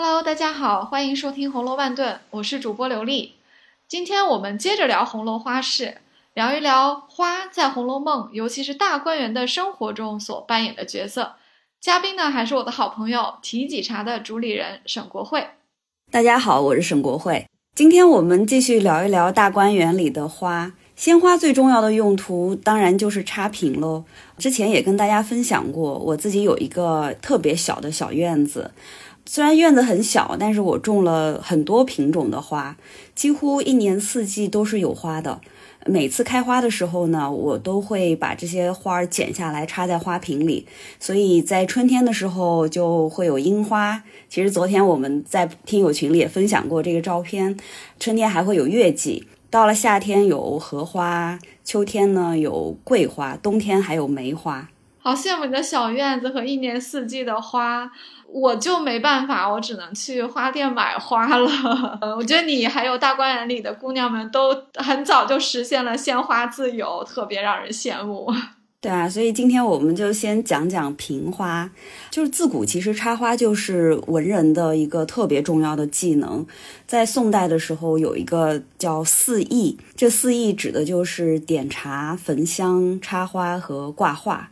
Hello，大家好，欢迎收听《红楼万顿》，我是主播刘丽。今天我们接着聊红楼花市，聊一聊花在《红楼梦》，尤其是大观园的生活中所扮演的角色。嘉宾呢，还是我的好朋友提己茶的主理人沈国慧。大家好，我是沈国慧。今天我们继续聊一聊大观园里的花。鲜花最重要的用途当然就是插瓶喽。之前也跟大家分享过，我自己有一个特别小的小院子，虽然院子很小，但是我种了很多品种的花，几乎一年四季都是有花的。每次开花的时候呢，我都会把这些花儿剪下来插在花瓶里。所以在春天的时候就会有樱花。其实昨天我们在听友群里也分享过这个照片。春天还会有月季。到了夏天有荷花，秋天呢有桂花，冬天还有梅花。好羡慕你的小院子和一年四季的花，我就没办法，我只能去花店买花了。我觉得你还有大观园里的姑娘们都很早就实现了鲜花自由，特别让人羡慕。对啊，所以今天我们就先讲讲瓶花。就是自古其实插花就是文人的一个特别重要的技能。在宋代的时候，有一个叫四艺，这四艺指的就是点茶、焚香、插花和挂画。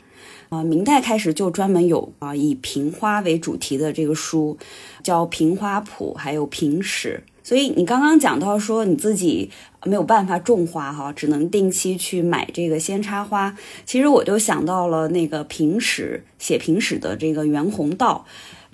啊，明代开始就专门有啊以瓶花为主题的这个书，叫《瓶花谱》，还有《瓶史》。所以你刚刚讲到说你自己没有办法种花哈，只能定期去买这个鲜插花。其实我就想到了那个瓶史写瓶史的这个袁宏道，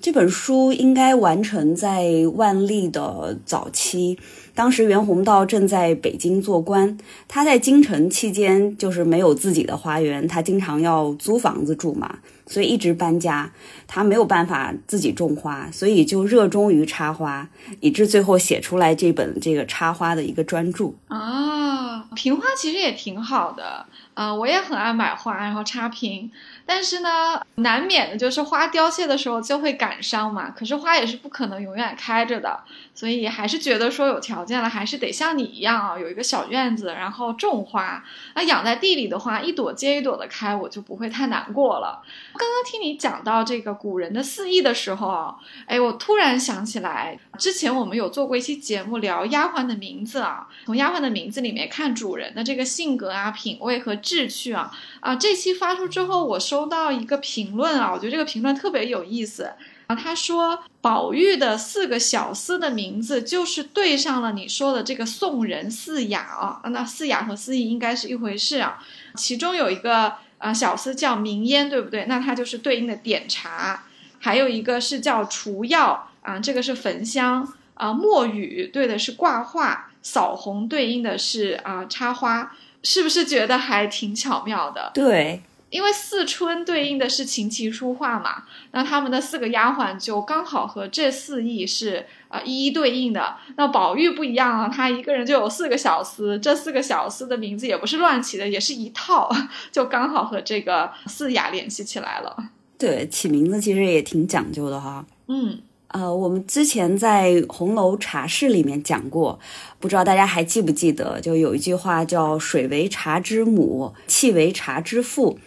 这本书应该完成在万历的早期。当时袁宏道正在北京做官，他在京城期间就是没有自己的花园，他经常要租房子住嘛。所以一直搬家，他没有办法自己种花，所以就热衷于插花，以致最后写出来这本这个插花的一个专著啊。瓶花其实也挺好的，啊，我也很爱买花，然后插瓶。但是呢，难免的就是花凋谢的时候就会感伤嘛。可是花也是不可能永远开着的，所以还是觉得说有条件了，还是得像你一样啊，有一个小院子，然后种花。那养在地里的话，一朵接一朵的开，我就不会太难过了。刚刚听你讲到这个古人的四意的时候啊，哎，我突然想起来，之前我们有做过一期节目聊丫鬟的名字啊，从丫鬟的名字里面看主人的这个性格啊、品味和志趣啊。啊，这期发出之后，我收到一个评论啊，我觉得这个评论特别有意思啊。他说，宝玉的四个小厮的名字就是对上了你说的这个宋人四雅啊。那四雅和四艺应该是一回事啊。其中有一个啊小厮叫明烟，对不对？那它就是对应的点茶。还有一个是叫除药啊，这个是焚香啊。墨雨对的是挂画，扫红对应的是啊插花。是不是觉得还挺巧妙的？对，因为四春对应的是琴棋书画嘛，那他们的四个丫鬟就刚好和这四艺是啊一一对应的。那宝玉不一样啊，他一个人就有四个小厮，这四个小厮的名字也不是乱起的，也是一套，就刚好和这个四雅联系起来了。对，起名字其实也挺讲究的哈。嗯。呃，我们之前在红楼茶室里面讲过，不知道大家还记不记得？就有一句话叫“水为茶之母，气为茶之父”，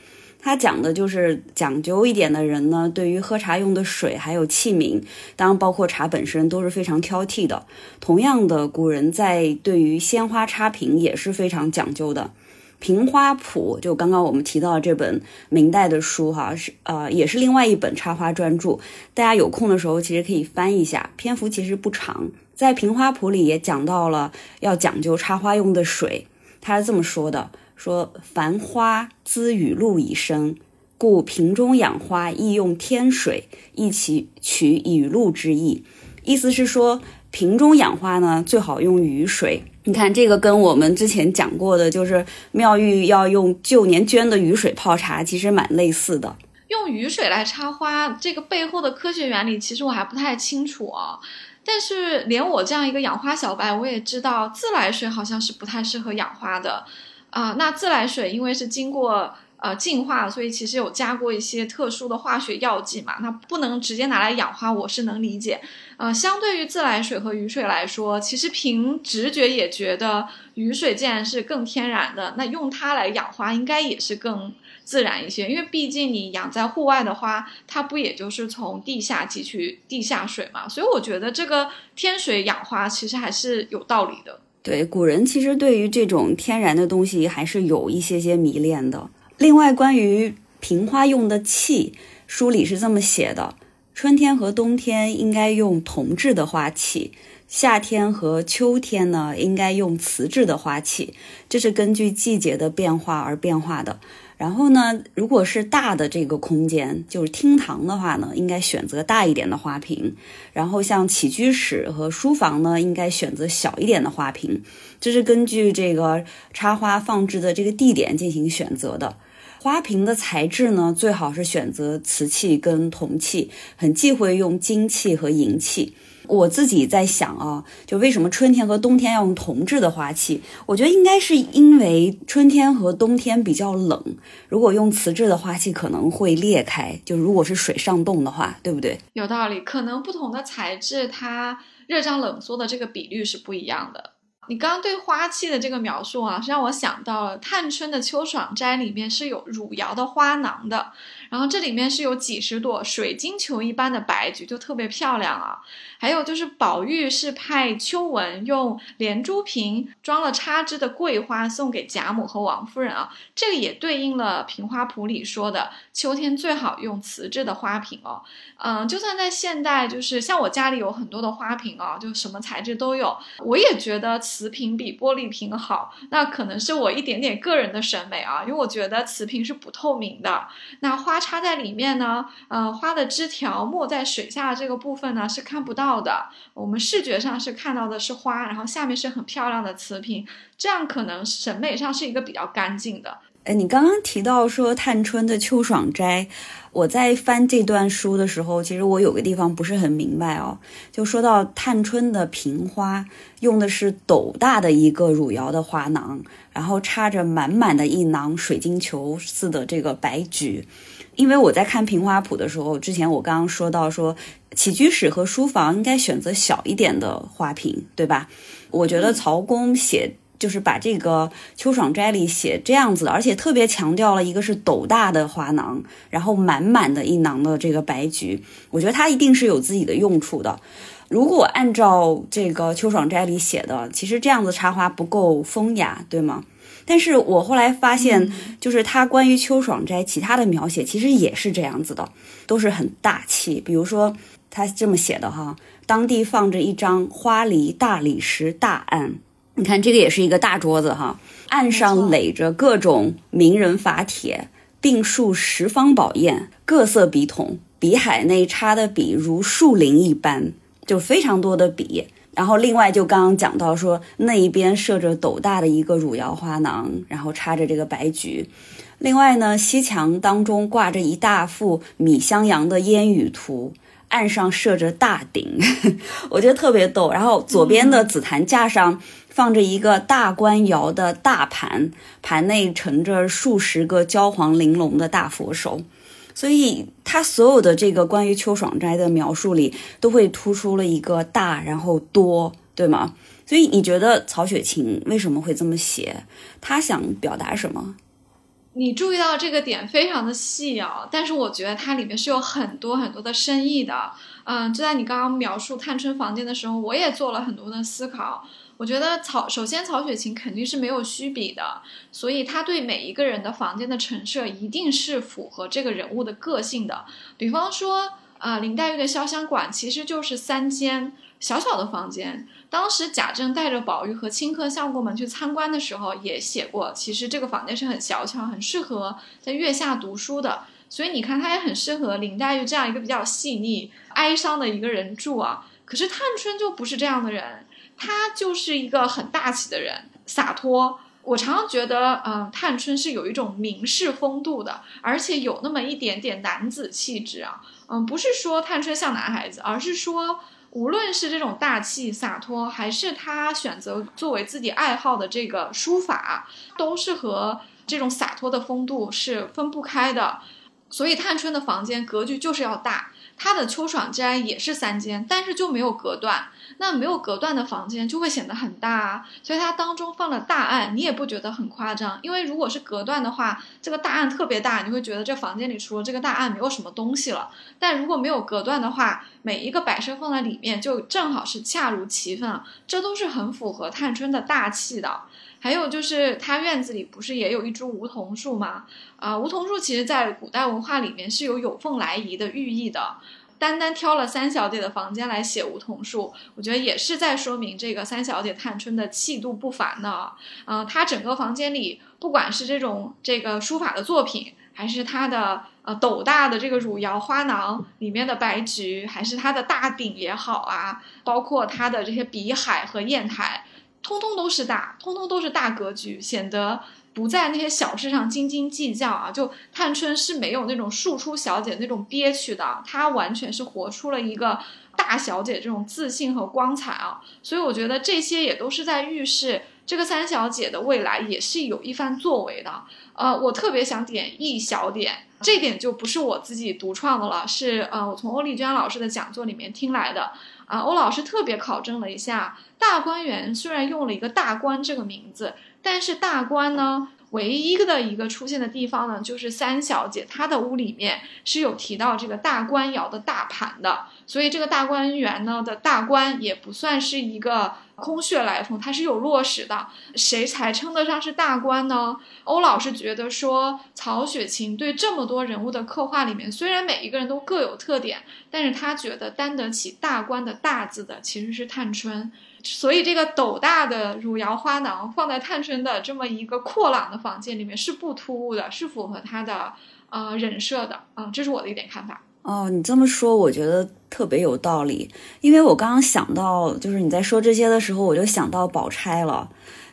它讲的就是讲究一点的人呢，对于喝茶用的水还有器皿，当然包括茶本身都是非常挑剔的。同样的，古人在对于鲜花插瓶也是非常讲究的。《瓶花谱》就刚刚我们提到这本明代的书，哈，是呃，也是另外一本插花专著。大家有空的时候其实可以翻一下，篇幅其实不长。在《瓶花谱》里也讲到了要讲究插花用的水，他是这么说的：说繁花滋雨露以生，故瓶中养花宜用天水，一起取雨露之意。意思是说，瓶中养花呢，最好用雨水。你看，这个跟我们之前讲过的，就是妙玉要用旧年捐的雨水泡茶，其实蛮类似的。用雨水来插花，这个背后的科学原理，其实我还不太清楚啊。但是连我这样一个养花小白，我也知道自来水好像是不太适合养花的啊。那自来水因为是经过。呃净化，所以其实有加过一些特殊的化学药剂嘛，那不能直接拿来养花，我是能理解。呃，相对于自来水和雨水来说，其实凭直觉也觉得雨水既然是更天然的，那用它来养花应该也是更自然一些。因为毕竟你养在户外的花，它不也就是从地下汲取地下水嘛？所以我觉得这个天水养花其实还是有道理的。对，古人其实对于这种天然的东西还是有一些些迷恋的。另外，关于瓶花用的器，书里是这么写的。春天和冬天应该用铜制的花器，夏天和秋天呢应该用瓷制的花器，这是根据季节的变化而变化的。然后呢，如果是大的这个空间，就是厅堂的话呢，应该选择大一点的花瓶。然后像起居室和书房呢，应该选择小一点的花瓶。这是根据这个插花放置的这个地点进行选择的。花瓶的材质呢，最好是选择瓷器跟铜器，很忌讳用金器和银器。我自己在想啊，就为什么春天和冬天要用铜制的花器？我觉得应该是因为春天和冬天比较冷，如果用瓷制的花器可能会裂开，就如果是水上冻的话，对不对？有道理，可能不同的材质它热胀冷缩的这个比率是不一样的。你刚刚对花器的这个描述啊，是让我想到了探春的秋爽斋里面是有汝窑的花囊的。然后这里面是有几十朵水晶球一般的白菊，就特别漂亮啊。还有就是宝玉是派秋纹用连珠瓶装了插枝的桂花送给贾母和王夫人啊，这个也对应了平花谱里说的秋天最好用瓷制的花瓶哦。嗯，就算在现代，就是像我家里有很多的花瓶啊，就什么材质都有，我也觉得瓷瓶比玻璃瓶好。那可能是我一点点个人的审美啊，因为我觉得瓷瓶是不透明的，那花。插在里面呢，呃，花的枝条没在水下这个部分呢是看不到的，我们视觉上是看到的是花，然后下面是很漂亮的瓷瓶，这样可能审美上是一个比较干净的。哎，你刚刚提到说探春的秋爽斋，我在翻这段书的时候，其实我有个地方不是很明白哦。就说到探春的瓶花用的是斗大的一个汝窑的花囊，然后插着满满的一囊水晶球似的这个白菊。因为我在看瓶花谱的时候，之前我刚刚说到说起居室和书房应该选择小一点的花瓶，对吧？我觉得曹公写。就是把这个秋爽斋里写这样子的，而且特别强调了一个是斗大的花囊，然后满满的一囊的这个白菊，我觉得它一定是有自己的用处的。如果按照这个秋爽斋里写的，其实这样子插花不够风雅，对吗？但是我后来发现，就是他关于秋爽斋其他的描写，其实也是这样子的，都是很大气。比如说他这么写的哈，当地放着一张花梨大理石大案。你看，这个也是一个大桌子哈，案上垒着各种名人法帖，并数十方宝砚，各色笔筒，笔海内插的笔如树林一般，就非常多的笔。然后另外就刚刚讲到说，那一边设着斗大的一个汝窑花囊，然后插着这个白菊。另外呢，西墙当中挂着一大幅米襄阳的烟雨图。岸上设着大鼎，我觉得特别逗。然后左边的紫檀架上放着一个大官窑的大盘，盘内盛着数十个焦黄玲珑的大佛手。所以他所有的这个关于秋爽斋的描述里，都会突出了一个大，然后多，对吗？所以你觉得曹雪芹为什么会这么写？他想表达什么？你注意到这个点非常的细啊，但是我觉得它里面是有很多很多的深意的。嗯，就在你刚刚描述探春房间的时候，我也做了很多的思考。我觉得曹首先曹雪芹肯定是没有虚笔的，所以他对每一个人的房间的陈设一定是符合这个人物的个性的。比方说，啊，林黛玉的潇湘馆其实就是三间。小小的房间，当时贾政带着宝玉和亲客相公们去参观的时候，也写过，其实这个房间是很小巧，很适合在月下读书的。所以你看，它也很适合林黛玉这样一个比较细腻、哀伤的一个人住啊。可是探春就不是这样的人，他就是一个很大气的人，洒脱。我常常觉得，嗯，探春是有一种名士风度的，而且有那么一点点男子气质啊。嗯，不是说探春像男孩子，而是说。无论是这种大气洒脱，还是他选择作为自己爱好的这个书法，都是和这种洒脱的风度是分不开的。所以探春的房间格局就是要大。它的秋爽斋也是三间，但是就没有隔断。那没有隔断的房间就会显得很大啊，所以它当中放了大案，你也不觉得很夸张。因为如果是隔断的话，这个大案特别大，你会觉得这房间里除了这个大案没有什么东西了。但如果没有隔断的话，每一个摆设放在里面就正好是恰如其分，这都是很符合探春的大气的。还有就是他院子里不是也有一株梧桐树吗？啊，梧桐树其实在古代文化里面是有有凤来仪的寓意的。单单挑了三小姐的房间来写梧桐树，我觉得也是在说明这个三小姐探春的气度不凡呢。啊，她整个房间里，不管是这种这个书法的作品，还是她的呃斗大的这个汝窑花囊里面的白菊，还是她的大鼎也好啊，包括她的这些笔海和砚台。通通都是大，通通都是大格局，显得不在那些小事上斤斤计较啊。就探春是没有那种庶出小姐那种憋屈的，她完全是活出了一个大小姐这种自信和光彩啊。所以我觉得这些也都是在预示这个三小姐的未来也是有一番作为的。呃，我特别想点一小点，这点就不是我自己独创的了，是呃我从欧丽娟老师的讲座里面听来的。啊，欧老师特别考证了一下，大观园虽然用了一个“大观”这个名字，但是大观呢，唯一的一个出现的地方呢，就是三小姐她的屋里面是有提到这个大观窑的大盘的，所以这个大观园呢的大观也不算是一个。空穴来风，它是有落实的，谁才称得上是大官呢？欧老师觉得说，曹雪芹对这么多人物的刻画里面，虽然每一个人都各有特点，但是他觉得担得起大官的大字的其实是探春，所以这个斗大的汝窑花囊放在探春的这么一个阔朗的房间里面是不突兀的，是符合他的呃人设的啊，这是我的一点看法。哦，你这么说，我觉得特别有道理。因为我刚刚想到，就是你在说这些的时候，我就想到宝钗了。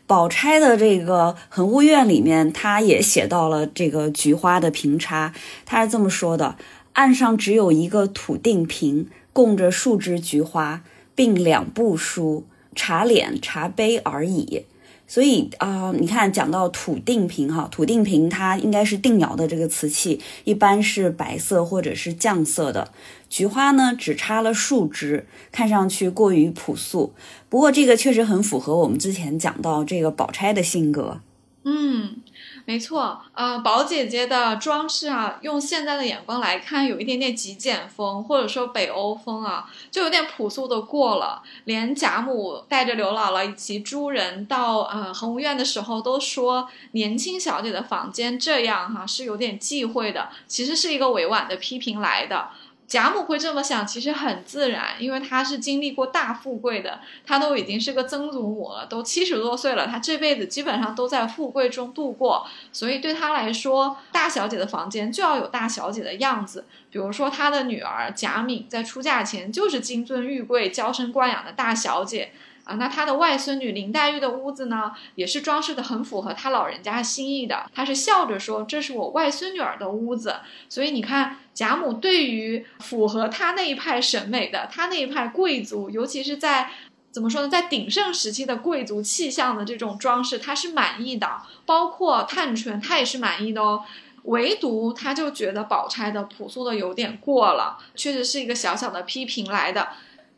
宝钗的这个恒芜院里面，他也写到了这个菊花的瓶插，他是这么说的：岸上只有一个土定瓶，供着数枝菊花，并两部书、茶脸、茶杯而已。所以啊，你看讲到土定瓶哈，土定瓶它应该是定窑的这个瓷器，一般是白色或者是酱色的。菊花呢只插了数枝，看上去过于朴素。不过这个确实很符合我们之前讲到这个宝钗的性格。嗯。没错，呃，宝姐姐的装饰啊，用现在的眼光来看，有一点点极简风，或者说北欧风啊，就有点朴素的过了。连贾母带着刘姥姥以及诸人到呃恒芜院的时候，都说年轻小姐的房间这样哈是有点忌讳的，其实是一个委婉的批评来的。贾母会这么想，其实很自然，因为她是经历过大富贵的，她都已经是个曾祖母了，都七十多岁了，她这辈子基本上都在富贵中度过，所以对她来说，大小姐的房间就要有大小姐的样子。比如说，她的女儿贾敏在出嫁前就是金尊玉贵、娇生惯养的大小姐。啊，那他的外孙女林黛玉的屋子呢，也是装饰的很符合他老人家心意的。他是笑着说：“这是我外孙女儿的屋子。”所以你看，贾母对于符合他那一派审美的，他那一派贵族，尤其是在怎么说呢，在鼎盛时期的贵族气象的这种装饰，他是满意的。包括探春，他也是满意的哦。唯独他就觉得宝钗的朴素的有点过了，确实是一个小小的批评来的。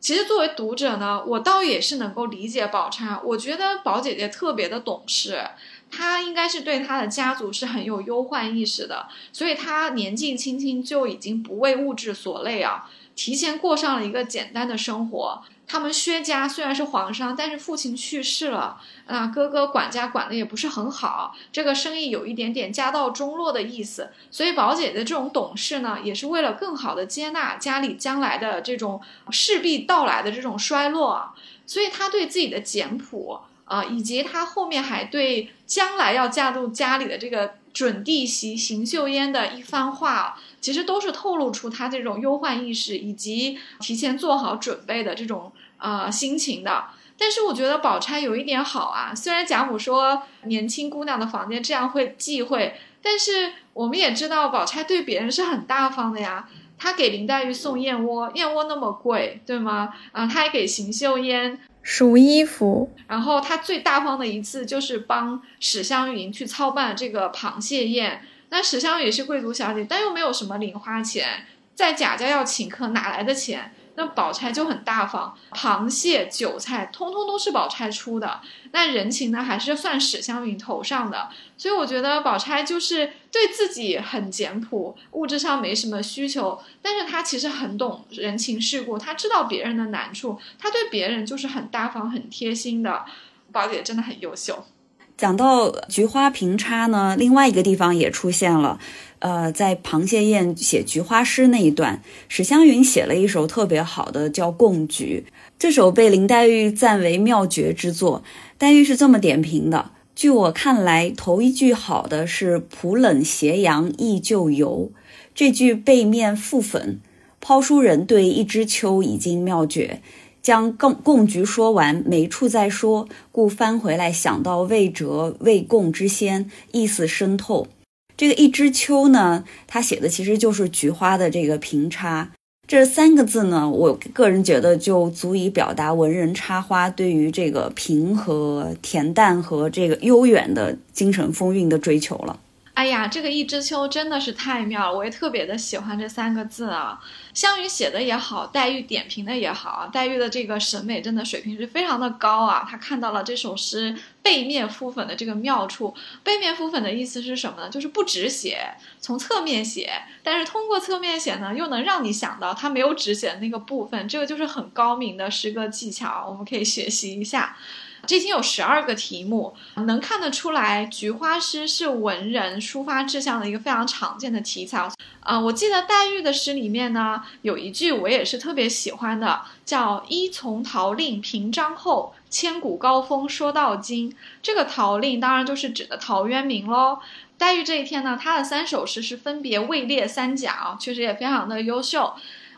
其实作为读者呢，我倒也是能够理解宝钗。我觉得宝姐姐特别的懂事，她应该是对她的家族是很有忧患意识的，所以她年纪轻轻就已经不为物质所累啊，提前过上了一个简单的生活。他们薛家虽然是皇商，但是父亲去世了，啊，哥哥管家管的也不是很好，这个生意有一点点家道中落的意思。所以宝姐的这种懂事呢，也是为了更好的接纳家里将来的这种势必到来的这种衰落。所以她对自己的简朴啊，以及她后面还对将来要嫁入家里的这个准弟媳邢岫烟的一番话。其实都是透露出他这种忧患意识以及提前做好准备的这种呃心情的。但是我觉得宝钗有一点好啊，虽然贾母说年轻姑娘的房间这样会忌讳，但是我们也知道宝钗对别人是很大方的呀。她给林黛玉送燕窝，燕窝那么贵，对吗？啊，她还给邢岫烟数衣服，然后她最大方的一次就是帮史湘云去操办这个螃蟹宴。那史湘云也是贵族小姐，但又没有什么零花钱，在贾家要请客，哪来的钱？那宝钗就很大方，螃蟹、韭菜，通通都是宝钗出的。那人情呢，还是算史湘云头上的。所以我觉得宝钗就是对自己很简朴，物质上没什么需求，但是她其实很懂人情世故，她知道别人的难处，她对别人就是很大方、很贴心的。宝姐真的很优秀。讲到菊花平插呢，另外一个地方也出现了。呃，在螃蟹宴写菊花诗那一段，史湘云写了一首特别好的，叫《贡菊》。这首被林黛玉赞为妙绝之作。黛玉是这么点评的：据我看来，头一句好的是“浦冷斜阳忆旧游”，这句背面覆粉，抛书人对一枝秋已经妙绝。将贡贡菊说完，每处再说，故翻回来想到魏哲、魏贡之先，意思深透。这个一枝秋呢，它写的其实就是菊花的这个平插，这三个字呢，我个人觉得就足以表达文人插花对于这个平和、恬淡和这个悠远的精神风韵的追求了。哎呀，这个一枝秋真的是太妙了，我也特别的喜欢这三个字啊。湘云写的也好，黛玉点评的也好，黛玉的这个审美真的水平是非常的高啊。她看到了这首诗背面敷粉的这个妙处。背面敷粉的意思是什么呢？就是不直写，从侧面写，但是通过侧面写呢，又能让你想到它没有直写的那个部分。这个就是很高明的诗歌技巧，我们可以学习一下。这已经有十二个题目，能看得出来，菊花诗是文人抒发志向的一个非常常见的题材。啊，我记得黛玉的诗里面呢，有一句我也是特别喜欢的，叫“依从陶令平章后，千古高峰说到今”。这个陶令当然就是指的陶渊明喽。黛玉这一天呢，她的三首诗是分别位列三甲，确实也非常的优秀。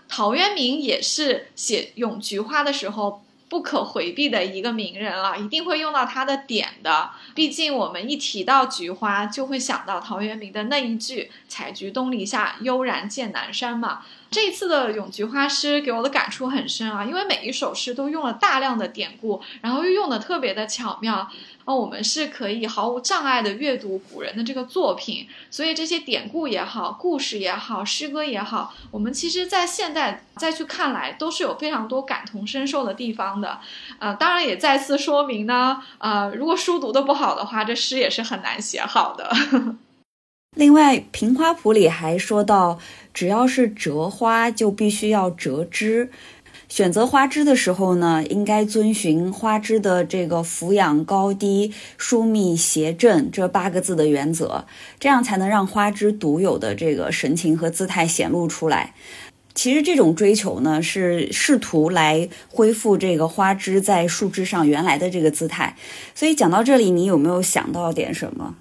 陶渊明也是写咏菊花的时候。不可回避的一个名人了，一定会用到他的点的。毕竟我们一提到菊花，就会想到陶渊明的那一句“采菊东篱下，悠然见南山”嘛。这一次的咏菊花诗给我的感触很深啊，因为每一首诗都用了大量的典故，然后又用的特别的巧妙。那我们是可以毫无障碍的阅读古人的这个作品，所以这些典故也好，故事也好，诗歌也好，我们其实，在现代再去看来，都是有非常多感同身受的地方的。呃，当然也再次说明呢，呃，如果书读的不好的话，这诗也是很难写好的。另外，《平花谱》里还说到，只要是折花，就必须要折枝。选择花枝的时候呢，应该遵循花枝的这个俯仰高低、疏密斜正这八个字的原则，这样才能让花枝独有的这个神情和姿态显露出来。其实这种追求呢，是试图来恢复这个花枝在树枝上原来的这个姿态。所以讲到这里，你有没有想到点什么？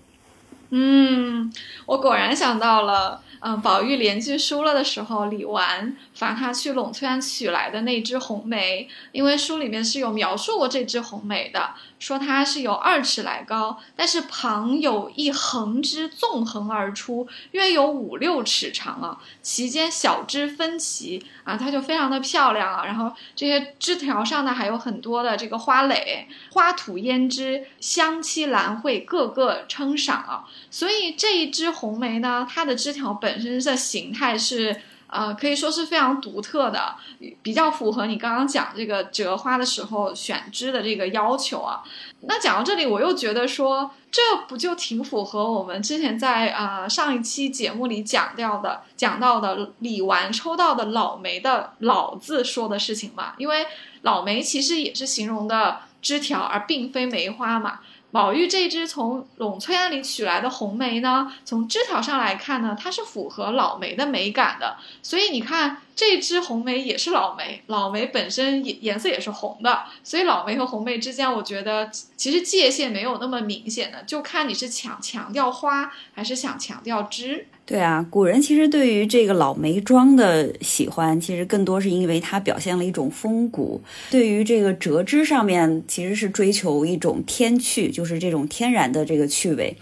嗯，我果然想到了。嗯，宝玉连句输了的时候，李纨罚他去栊翠庵取来的那枝红梅，因为书里面是有描述过这枝红梅的。说它是有二尺来高，但是旁有一横枝纵横而出，约有五六尺长啊。其间小枝分歧啊，它就非常的漂亮啊。然后这些枝条上呢，还有很多的这个花蕾，花吐胭脂，香气兰蕙，个个称赏啊。所以这一枝红梅呢，它的枝条本本身的形态是。呃，可以说是非常独特的，比较符合你刚刚讲这个折花的时候选枝的这个要求啊。那讲到这里，我又觉得说，这不就挺符合我们之前在啊上一期节目里讲掉的、讲到的李纨抽到的老梅的“老”字说的事情嘛？因为老梅其实也是形容的枝条，而并非梅花嘛。宝玉这支从栊翠庵里取来的红梅呢，从枝条上来看呢，它是符合老梅的美感的。所以你看，这支红梅也是老梅，老梅本身颜颜色也是红的，所以老梅和红梅之间，我觉得其实界限没有那么明显的，就看你是强强调花还是想强调枝。对啊，古人其实对于这个老梅庄的喜欢，其实更多是因为它表现了一种风骨。对于这个折枝上面，其实是追求一种天趣，就是这种天然的这个趣味。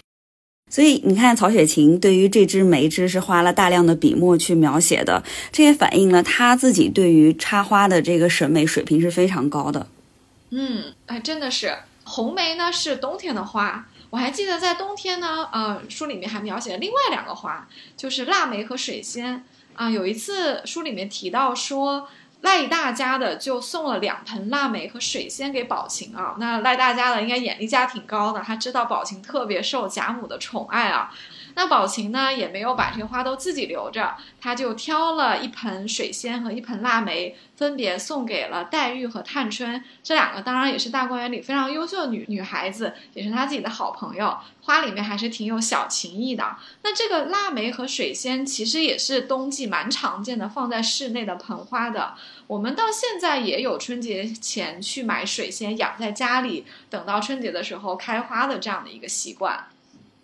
所以你看，曹雪芹对于这支梅枝是花了大量的笔墨去描写的，这也反映了他自己对于插花的这个审美水平是非常高的。嗯，哎，真的是红梅呢是冬天的花，我还记得在冬天呢，呃，书里面还描写了另外两个花，就是腊梅和水仙啊。有一次书里面提到说。赖大家的就送了两盆腊梅和水仙给宝琴啊，那赖大家的应该眼力价挺高的，他知道宝琴特别受贾母的宠爱啊。那宝琴呢也没有把这些花都自己留着，她就挑了一盆水仙和一盆腊梅，分别送给了黛玉和探春。这两个当然也是大观园里非常优秀的女女孩子，也是她自己的好朋友。花里面还是挺有小情意的。那这个腊梅和水仙其实也是冬季蛮常见的，放在室内的盆花的。我们到现在也有春节前去买水仙养在家里，等到春节的时候开花的这样的一个习惯。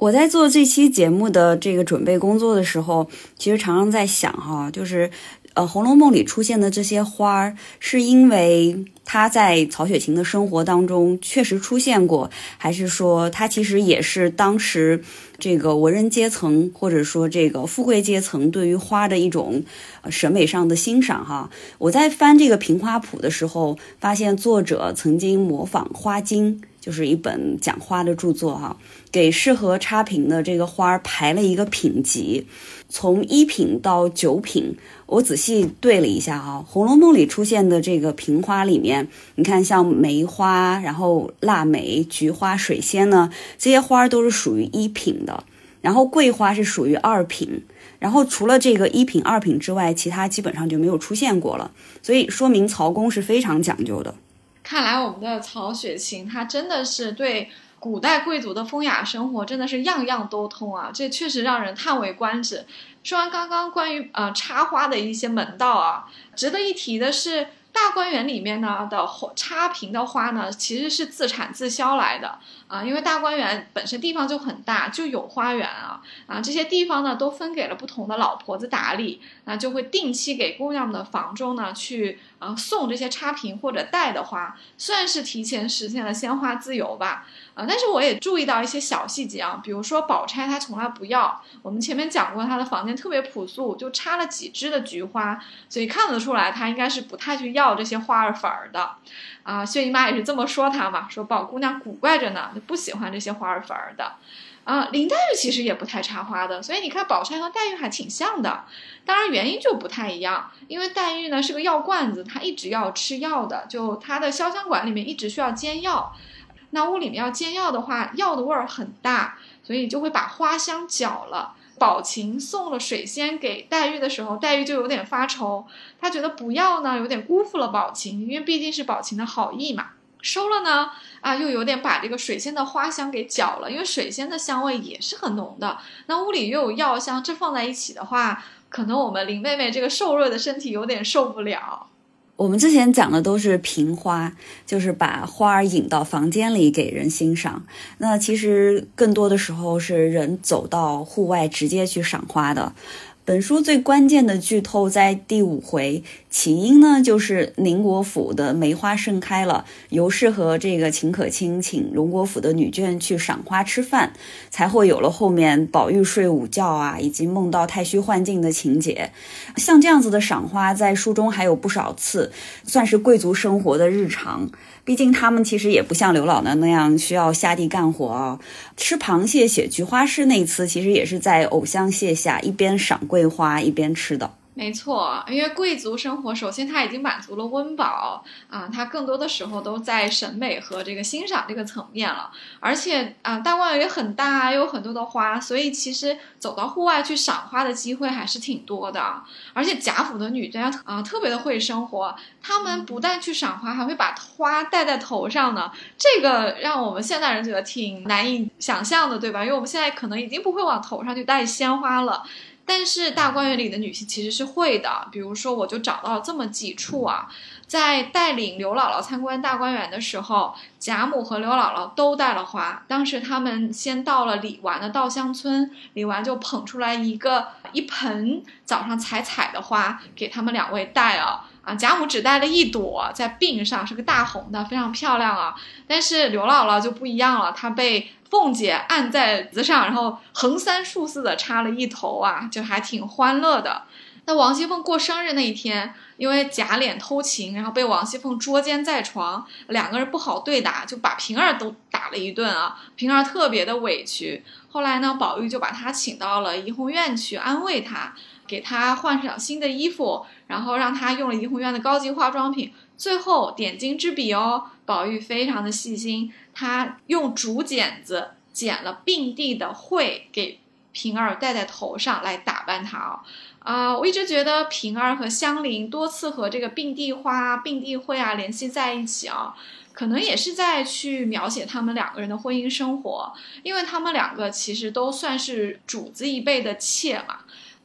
我在做这期节目的这个准备工作的时候，其实常常在想哈，就是呃，《红楼梦》里出现的这些花儿，是因为它在曹雪芹的生活当中确实出现过，还是说它其实也是当时这个文人阶层或者说这个富贵阶层对于花的一种审美上的欣赏哈？我在翻这个评花谱的时候，发现作者曾经模仿《花经》。就是一本讲花的著作哈，给适合插瓶的这个花排了一个品级，从一品到九品。我仔细对了一下啊，《红楼梦》里出现的这个瓶花里面，你看像梅花、然后腊梅、菊花、水仙呢，这些花都是属于一品的。然后桂花是属于二品，然后除了这个一品、二品之外，其他基本上就没有出现过了。所以说明曹公是非常讲究的。看来我们的曹雪芹，他真的是对古代贵族的风雅生活真的是样样都通啊！这确实让人叹为观止。说完刚刚关于呃插花的一些门道啊，值得一提的是。大观园里面呢的插瓶的花呢，其实是自产自销来的啊，因为大观园本身地方就很大，就有花园啊啊，这些地方呢都分给了不同的老婆子打理，那就会定期给姑娘们的房中呢去啊送这些插瓶或者带的花，算是提前实现了鲜花自由吧啊，但是我也注意到一些小细节啊，比如说宝钗她从来不要，我们前面讲过她的房间特别朴素，就插了几枝的菊花，所以看得出来她应该是不太去要。这些花儿粉儿的，啊，薛姨妈也是这么说她嘛，说宝姑娘古怪着呢，不喜欢这些花儿粉儿的，啊，林黛玉其实也不太插花的，所以你看宝钗和黛玉还挺像的，当然原因就不太一样，因为黛玉呢是个药罐子，她一直要吃药的，就她的潇湘馆里面一直需要煎药，那屋里面要煎药的话，药的味儿很大，所以就会把花香搅了。宝琴送了水仙给黛玉的时候，黛玉就有点发愁，她觉得不要呢，有点辜负了宝琴，因为毕竟是宝琴的好意嘛。收了呢，啊，又有点把这个水仙的花香给搅了，因为水仙的香味也是很浓的。那屋里又有药香，这放在一起的话，可能我们林妹妹这个瘦弱的身体有点受不了。我们之前讲的都是瓶花，就是把花儿引到房间里给人欣赏。那其实更多的时候是人走到户外直接去赏花的。本书最关键的剧透在第五回，起因呢就是宁国府的梅花盛开了，尤氏和这个秦可卿请荣国府的女眷去赏花吃饭，才会有了后面宝玉睡午觉啊，以及梦到太虚幻境的情节。像这样子的赏花，在书中还有不少次，算是贵族生活的日常。毕竟他们其实也不像刘姥姥那样需要下地干活啊。吃螃蟹、写菊花诗那次，其实也是在藕香榭下一边赏桂花一边吃的。没错，因为贵族生活，首先他已经满足了温饱啊，他更多的时候都在审美和这个欣赏这个层面了。而且啊，大观园也很大，又有很多的花，所以其实走到户外去赏花的机会还是挺多的。而且贾府的女眷啊，特别的会生活，她们不但去赏花，还会把花戴在头上呢。这个让我们现代人觉得挺难以想象的，对吧？因为我们现在可能已经不会往头上去戴鲜花了。但是大观园里的女性其实是会的，比如说我就找到了这么几处啊，在带领刘姥姥参观大观园的时候，贾母和刘姥姥都带了花。当时他们先到了李纨的稻香村，李纨就捧出来一个一盆早上采采的花给他们两位带了。贾母只带了一朵在鬓上，是个大红的，非常漂亮啊。但是刘姥姥就不一样了，她被凤姐按在子上，然后横三竖四的插了一头啊，就还挺欢乐的。那王熙凤过生日那一天，因为贾琏偷情，然后被王熙凤捉奸在床，两个人不好对打，就把平儿都打了一顿啊。平儿特别的委屈。后来呢，宝玉就把她请到了怡红院去安慰她，给她换上新的衣服，然后让她用了怡红院的高级化妆品。最后点睛之笔哦，宝玉非常的细心，他用竹剪子剪了并蒂的慧给平儿戴在头上来打扮她哦。啊，我一直觉得平儿和香菱多次和这个并蒂花、并蒂慧啊联系在一起啊，可能也是在去描写他们两个人的婚姻生活，因为他们两个其实都算是主子一辈的妾嘛。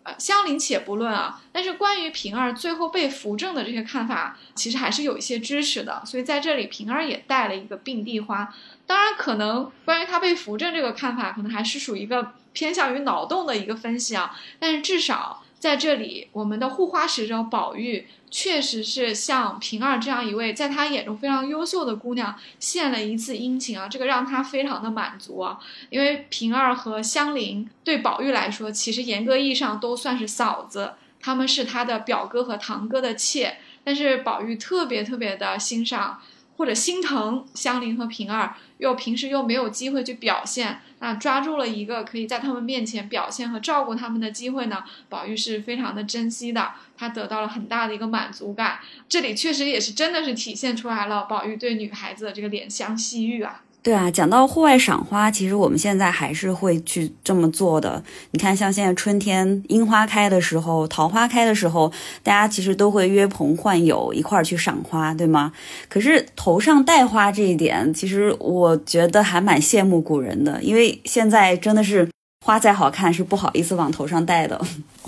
呃，香菱且不论啊，但是关于平儿最后被扶正的这些看法，其实还是有一些支持的。所以在这里，平儿也带了一个并蒂花。当然，可能关于她被扶正这个看法，可能还是属于一个偏向于脑洞的一个分析啊。但是至少。在这里，我们的护花使者宝玉确实是像平儿这样一位在他眼中非常优秀的姑娘献了一次殷勤啊，这个让他非常的满足啊。因为平儿和香菱对宝玉来说，其实严格意义上都算是嫂子，他们是他的表哥和堂哥的妾，但是宝玉特别特别的欣赏或者心疼香菱和平儿，又平时又没有机会去表现。那抓住了一个可以在他们面前表现和照顾他们的机会呢，宝玉是非常的珍惜的，他得到了很大的一个满足感。这里确实也是真的是体现出来了宝玉对女孩子的这个怜香惜玉啊。对啊，讲到户外赏花，其实我们现在还是会去这么做的。你看，像现在春天樱花开的时候，桃花开的时候，大家其实都会约朋唤友一块儿去赏花，对吗？可是头上戴花这一点，其实我觉得还蛮羡慕古人的，因为现在真的是。花再好看是不好意思往头上戴的。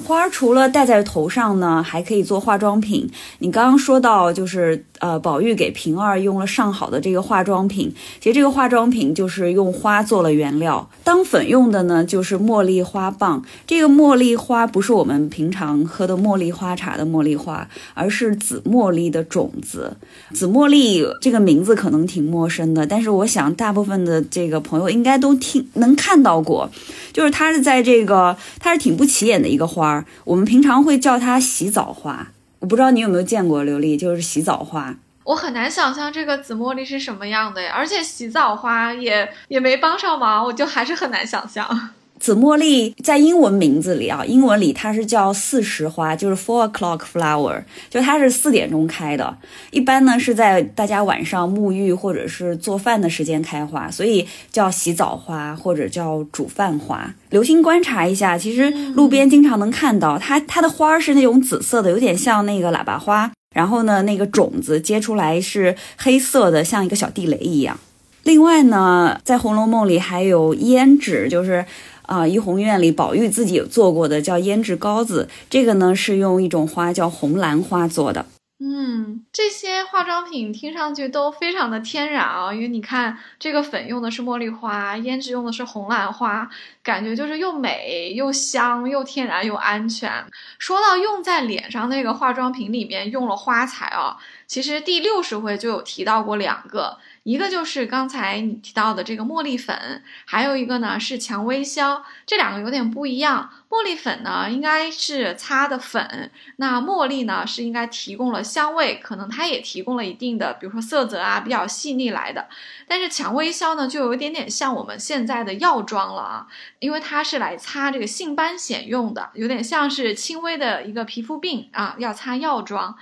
花除了戴在头上呢，还可以做化妆品。你刚刚说到，就是呃，宝玉给平儿用了上好的这个化妆品。其实这个化妆品就是用花做了原料，当粉用的呢就是茉莉花棒。这个茉莉花不是我们平常喝的茉莉花茶的茉莉花，而是紫茉莉的种子。紫茉莉这个名字可能挺陌生的，但是我想大部分的这个朋友应该都听能看到过，就是。它是在这个，它是挺不起眼的一个花我们平常会叫它洗澡花。我不知道你有没有见过琉璃，就是洗澡花。我很难想象这个紫茉莉是什么样的呀，而且洗澡花也也没帮上忙，我就还是很难想象。紫茉莉在英文名字里啊，英文里它是叫四时花，就是 four o'clock flower，就它是四点钟开的。一般呢是在大家晚上沐浴或者是做饭的时间开花，所以叫洗澡花或者叫煮饭花。留心观察一下，其实路边经常能看到它，它的花是那种紫色的，有点像那个喇叭花。然后呢，那个种子结出来是黑色的，像一个小地雷一样。另外呢，在《红楼梦》里还有胭脂，就是。啊，怡红院里宝玉自己有做过的叫胭脂膏子，这个呢是用一种花叫红兰花做的。嗯，这些化妆品听上去都非常的天然啊，因为你看这个粉用的是茉莉花，胭脂用的是红兰花，感觉就是又美又香又天然又安全。说到用在脸上那个化妆品里面用了花材啊，其实第六十回就有提到过两个。一个就是刚才你提到的这个茉莉粉，还有一个呢是蔷薇香，这两个有点不一样。茉莉粉呢应该是擦的粉，那茉莉呢是应该提供了香味，可能它也提供了一定的，比如说色泽啊比较细腻来的。但是蔷薇香呢就有一点点像我们现在的药妆了啊，因为它是来擦这个性斑癣用的，有点像是轻微的一个皮肤病啊要擦药妆。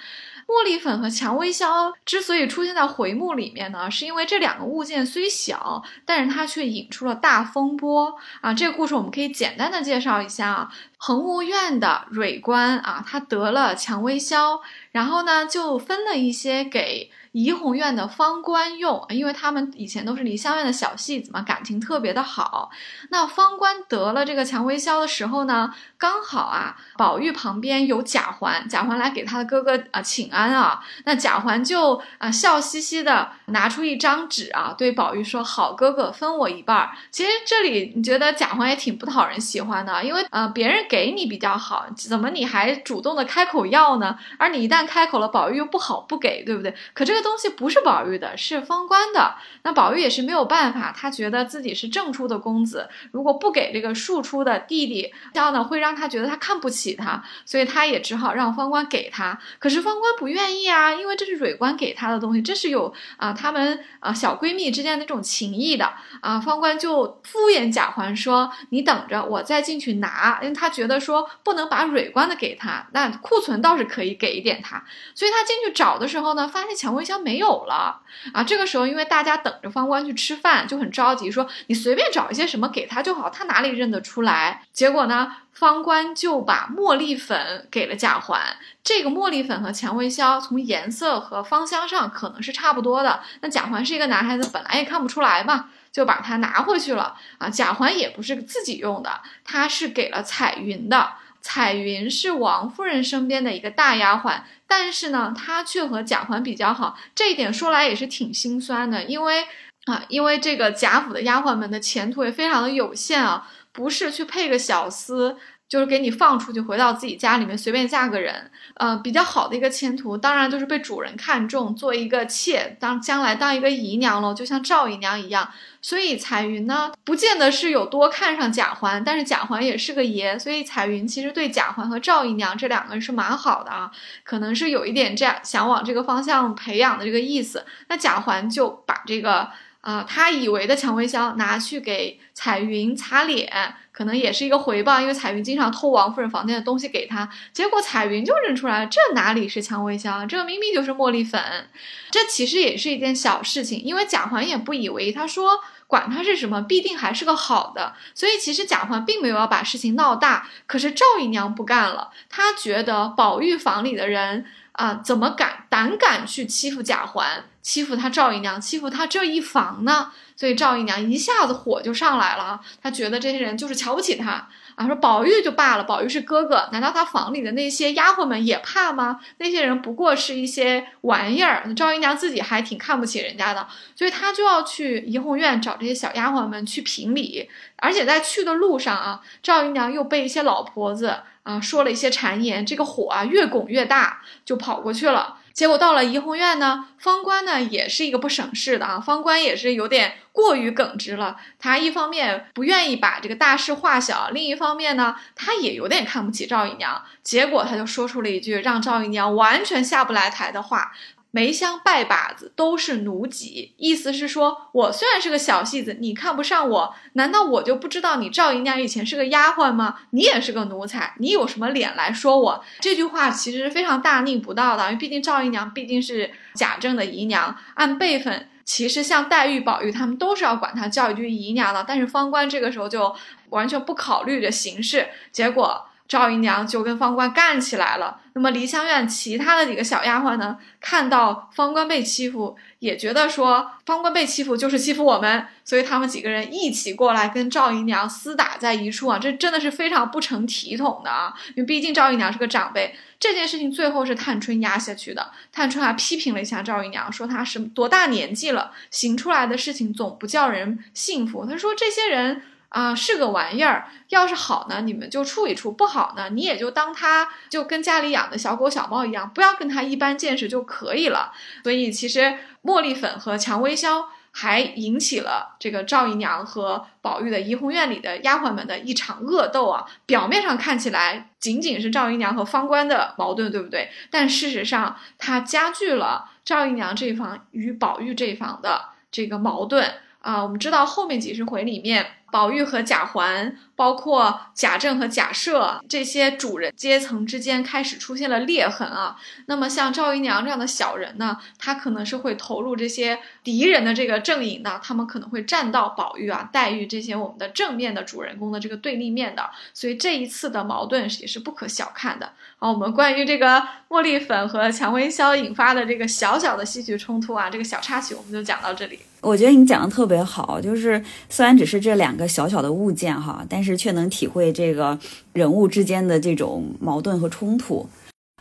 茉莉粉和蔷薇香之所以出现在回目里面呢，是因为这两个物件虽小，但是它却引出了大风波啊。这个故事我们可以简单的介绍一下啊。恒芜院的蕊官啊，他得了蔷薇香，然后呢就分了一些给怡红院的方官用，因为他们以前都是梨香院的小戏子嘛，感情特别的好。那方官得了这个蔷薇消的时候呢，刚好啊，宝玉旁边有贾环，贾环来给他的哥哥啊请。安啊。那贾环就啊笑嘻嘻的拿出一张纸啊，对宝玉说：“好哥哥，分我一半。”其实这里你觉得贾环也挺不讨人喜欢的，因为呃别人给你比较好，怎么你还主动的开口要呢？而你一旦开口了，宝玉又不好不给，对不对？可这个东西不是宝玉的，是方官的。那宝玉也是没有办法，他觉得自己是正出的公子，如果不给这个庶出的弟弟，这样呢会让他觉得他看不起他，所以他也只好让方官给他。可是方官不愿意啊，因为这是蕊官给他的东西，这是有啊他们啊小闺蜜之间的这种情谊的啊。方官就敷衍贾环说：“你等着，我再进去拿。”因为他觉得说不能把蕊官的给他，那库存倒是可以给一点他。所以他进去找的时候呢，发现蔷薇香没有了啊。这个时候因为大家等着方官去吃饭，就很着急，说你随便找一些什么给他就好，他哪里认得出来？结果呢？方官就把茉莉粉给了贾环，这个茉莉粉和蔷薇香从颜色和芳香上可能是差不多的。那贾环是一个男孩子，本来也看不出来嘛，就把它拿回去了啊。贾环也不是自己用的，他是给了彩云的。彩云是王夫人身边的一个大丫鬟，但是呢，她却和贾环比较好，这一点说来也是挺心酸的，因为啊，因为这个贾府的丫鬟们的前途也非常的有限啊。不是去配个小厮，就是给你放出去，回到自己家里面随便嫁个人，呃，比较好的一个前途，当然就是被主人看中，做一个妾，当将来当一个姨娘了，就像赵姨娘一样。所以彩云呢，不见得是有多看上贾环，但是贾环也是个爷，所以彩云其实对贾环和赵姨娘这两个人是蛮好的啊，可能是有一点这样想往这个方向培养的这个意思。那贾环就把这个。啊，他以为的蔷薇香拿去给彩云擦脸，可能也是一个回报，因为彩云经常偷王夫人房间的东西给他。结果彩云就认出来了，这哪里是蔷薇香，这明明就是茉莉粉。这其实也是一件小事情，因为贾环也不以为，他说管他是什么，必定还是个好的。所以其实贾环并没有要把事情闹大。可是赵姨娘不干了，她觉得宝玉房里的人啊，怎么敢胆敢去欺负贾环？欺负他赵姨娘，欺负他这一房呢，所以赵姨娘一下子火就上来了。她觉得这些人就是瞧不起她啊，说宝玉就罢了，宝玉是哥哥，难道他房里的那些丫鬟们也怕吗？那些人不过是一些玩意儿。赵姨娘自己还挺看不起人家的，所以她就要去怡红院找这些小丫鬟们去评理。而且在去的路上啊，赵姨娘又被一些老婆子啊说了一些谗言，这个火啊越拱越大，就跑过去了。结果到了怡红院呢，方官呢也是一个不省事的啊，方官也是有点过于耿直了。他一方面不愿意把这个大事化小，另一方面呢，他也有点看不起赵姨娘。结果他就说出了一句让赵姨娘完全下不来台的话。梅香拜把子都是奴籍，意思是说，我虽然是个小戏子，你看不上我，难道我就不知道你赵姨娘以前是个丫鬟吗？你也是个奴才，你有什么脸来说我？这句话其实是非常大逆不道的，因为毕竟赵姨娘毕竟是贾政的姨娘，按辈分，其实像黛玉、宝玉他们都是要管她叫一句姨娘的，但是方官这个时候就完全不考虑着形式，结果。赵姨娘就跟方官干起来了。那么梨香院其他的几个小丫鬟呢，看到方官被欺负，也觉得说方官被欺负就是欺负我们，所以他们几个人一起过来跟赵姨娘厮打在一处啊！这真的是非常不成体统的啊！因为毕竟赵姨娘是个长辈。这件事情最后是探春压下去的。探春还批评了一下赵姨娘，说她是多大年纪了，行出来的事情总不叫人信服。她说这些人。啊，是个玩意儿。要是好呢，你们就处一处；不好呢，你也就当他就跟家里养的小狗小猫一样，不要跟他一般见识就可以了。所以，其实茉莉粉和蔷薇香还引起了这个赵姨娘和宝玉的怡红院里的丫鬟们的一场恶斗啊。表面上看起来仅仅是赵姨娘和方官的矛盾，对不对？但事实上，它加剧了赵姨娘这一方与宝玉这一方的这个矛盾啊。我们知道后面几十回里面。宝玉和贾环，包括贾政和贾赦这些主人阶层之间开始出现了裂痕啊。那么像赵姨娘这样的小人呢，他可能是会投入这些敌人的这个阵营的，他们可能会站到宝玉啊、黛玉这些我们的正面的主人公的这个对立面的。所以这一次的矛盾也是不可小看的。好，我们关于这个茉莉粉和蔷薇香引发的这个小小的戏剧冲突啊，这个小插曲我们就讲到这里。我觉得你讲的特别好，就是虽然只是这两个小小的物件哈，但是却能体会这个人物之间的这种矛盾和冲突。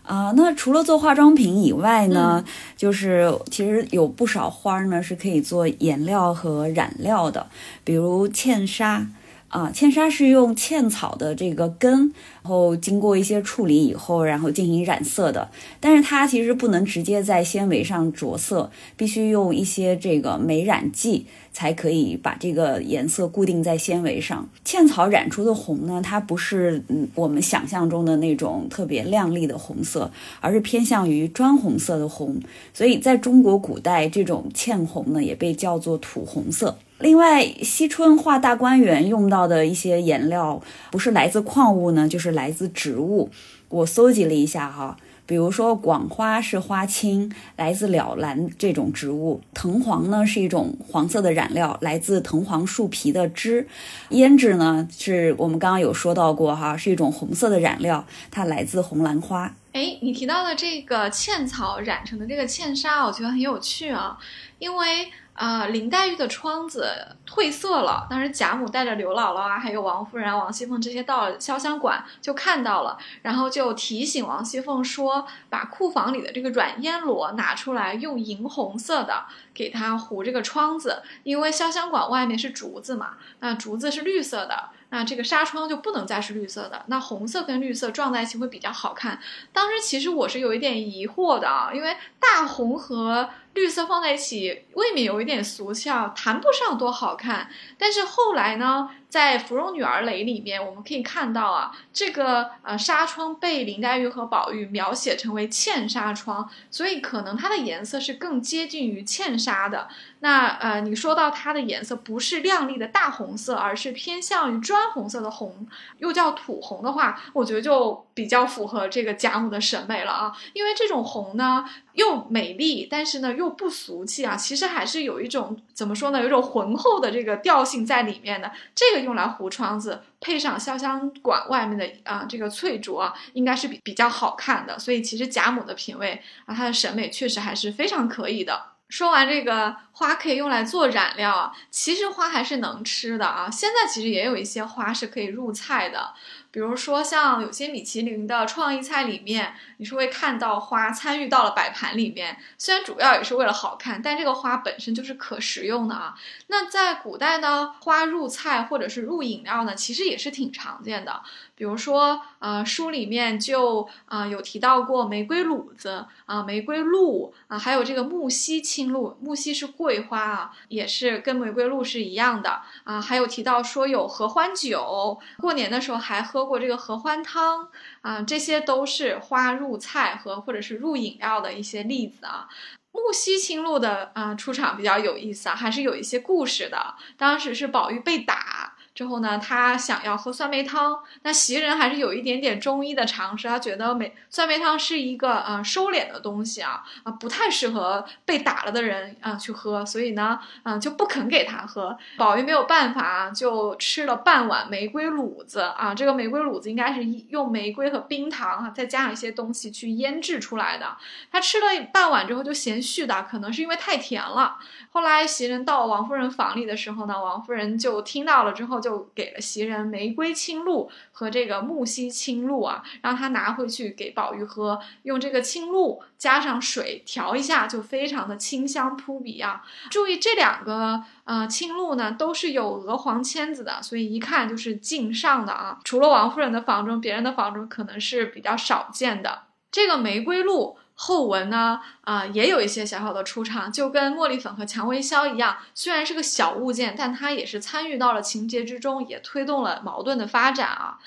啊，那除了做化妆品以外呢，就是其实有不少花呢是可以做颜料和染料的，比如茜纱。啊，茜纱是用茜草的这个根，然后经过一些处理以后，然后进行染色的。但是它其实不能直接在纤维上着色，必须用一些这个美染剂才可以把这个颜色固定在纤维上。茜草染出的红呢，它不是嗯我们想象中的那种特别亮丽的红色，而是偏向于砖红色的红。所以在中国古代，这种茜红呢也被叫做土红色。另外，惜春画大观园用到的一些颜料，不是来自矿物呢，就是来自植物。我搜集了一下哈，比如说广花是花青，来自了兰这种植物；藤黄呢是一种黄色的染料，来自藤黄树皮的枝；胭脂呢是我们刚刚有说到过哈，是一种红色的染料，它来自红兰花。哎，你提到的这个茜草染成的这个茜纱，我觉得很有趣啊，因为。啊，林黛玉的窗子褪色了，当时贾母带着刘姥姥啊，还有王夫人、王熙凤这些到了潇湘馆就看到了，然后就提醒王熙凤说，把库房里的这个软烟罗拿出来，用银红色的给它糊这个窗子，因为潇湘馆外面是竹子嘛，那竹子是绿色的。那这个纱窗就不能再是绿色的，那红色跟绿色撞在一起会比较好看。当时其实我是有一点疑惑的啊，因为大红和绿色放在一起未免有一点俗气啊，谈不上多好看。但是后来呢？在《芙蓉女儿蕾》里面，我们可以看到啊，这个呃纱窗被林黛玉和宝玉描写成为茜纱窗，所以可能它的颜色是更接近于茜纱的。那呃，你说到它的颜色不是亮丽的大红色，而是偏向于砖红色的红，又叫土红的话，我觉得就比较符合这个贾母的审美了啊。因为这种红呢，又美丽，但是呢又不俗气啊，其实还是有一种怎么说呢，有一种浑厚的这个调性在里面的。这个。用来糊窗子，配上潇湘馆外面的啊这个翠竹，应该是比比较好看的。所以其实贾母的品味啊，她的审美确实还是非常可以的。说完这个花可以用来做染料啊，其实花还是能吃的啊。现在其实也有一些花是可以入菜的。比如说，像有些米其林的创意菜里面，你是会看到花参与到了摆盘里面。虽然主要也是为了好看，但这个花本身就是可食用的啊。那在古代呢，花入菜或者是入饮料呢，其实也是挺常见的。比如说，呃，书里面就啊有提到过玫瑰卤子啊、玫瑰露啊，还有这个木樨青露。木樨是桂花啊，也是跟玫瑰露是一样的啊。还有提到说有合欢酒，过年的时候还喝过这个合欢汤啊，这些都是花入菜和或者是入饮料的一些例子啊。木樨青露的啊出场比较有意思啊，还是有一些故事的。当时是宝玉被打。之后呢，他想要喝酸梅汤。那袭人还是有一点点中医的常识，他觉得梅酸梅汤是一个呃收敛的东西啊啊，不太适合被打了的人啊去喝，所以呢，嗯，就不肯给他喝。宝玉没有办法，就吃了半碗玫瑰卤子啊。这个玫瑰卤子应该是用玫瑰和冰糖啊，再加上一些东西去腌制出来的。他吃了半碗之后就嫌絮的，可能是因为太甜了。后来袭人到王夫人房里的时候呢，王夫人就听到了之后。就给了袭人玫瑰清露和这个木樨清露啊，让他拿回去给宝玉喝。用这个清露加上水调一下，就非常的清香扑鼻啊。注意这两个呃清露呢，都是有鹅黄签子的，所以一看就是敬上的啊。除了王夫人的房中，别人的房中可能是比较少见的。这个玫瑰露。后文呢，啊，也有一些小小的出场，就跟茉莉粉和蔷薇消一样，虽然是个小物件，但它也是参与到了情节之中，也推动了矛盾的发展啊。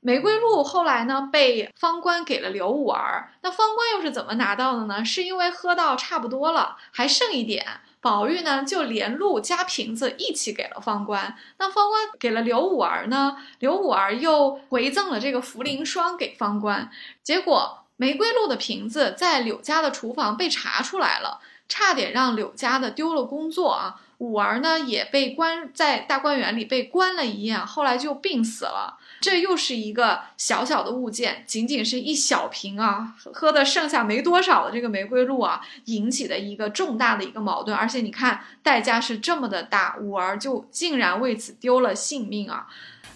玫瑰露后来呢，被方官给了刘五儿，那方官又是怎么拿到的呢？是因为喝到差不多了，还剩一点，宝玉呢就连露加瓶子一起给了方官，那方官给了刘五儿呢，刘五儿又回赠了这个茯苓霜给方官，结果。玫瑰露的瓶子在柳家的厨房被查出来了，差点让柳家的丢了工作啊！五儿呢也被关在大观园里被关了一夜，后来就病死了。这又是一个小小的物件，仅仅是一小瓶啊，喝的剩下没多少的这个玫瑰露啊，引起的一个重大的一个矛盾。而且你看代价是这么的大，五儿就竟然为此丢了性命啊！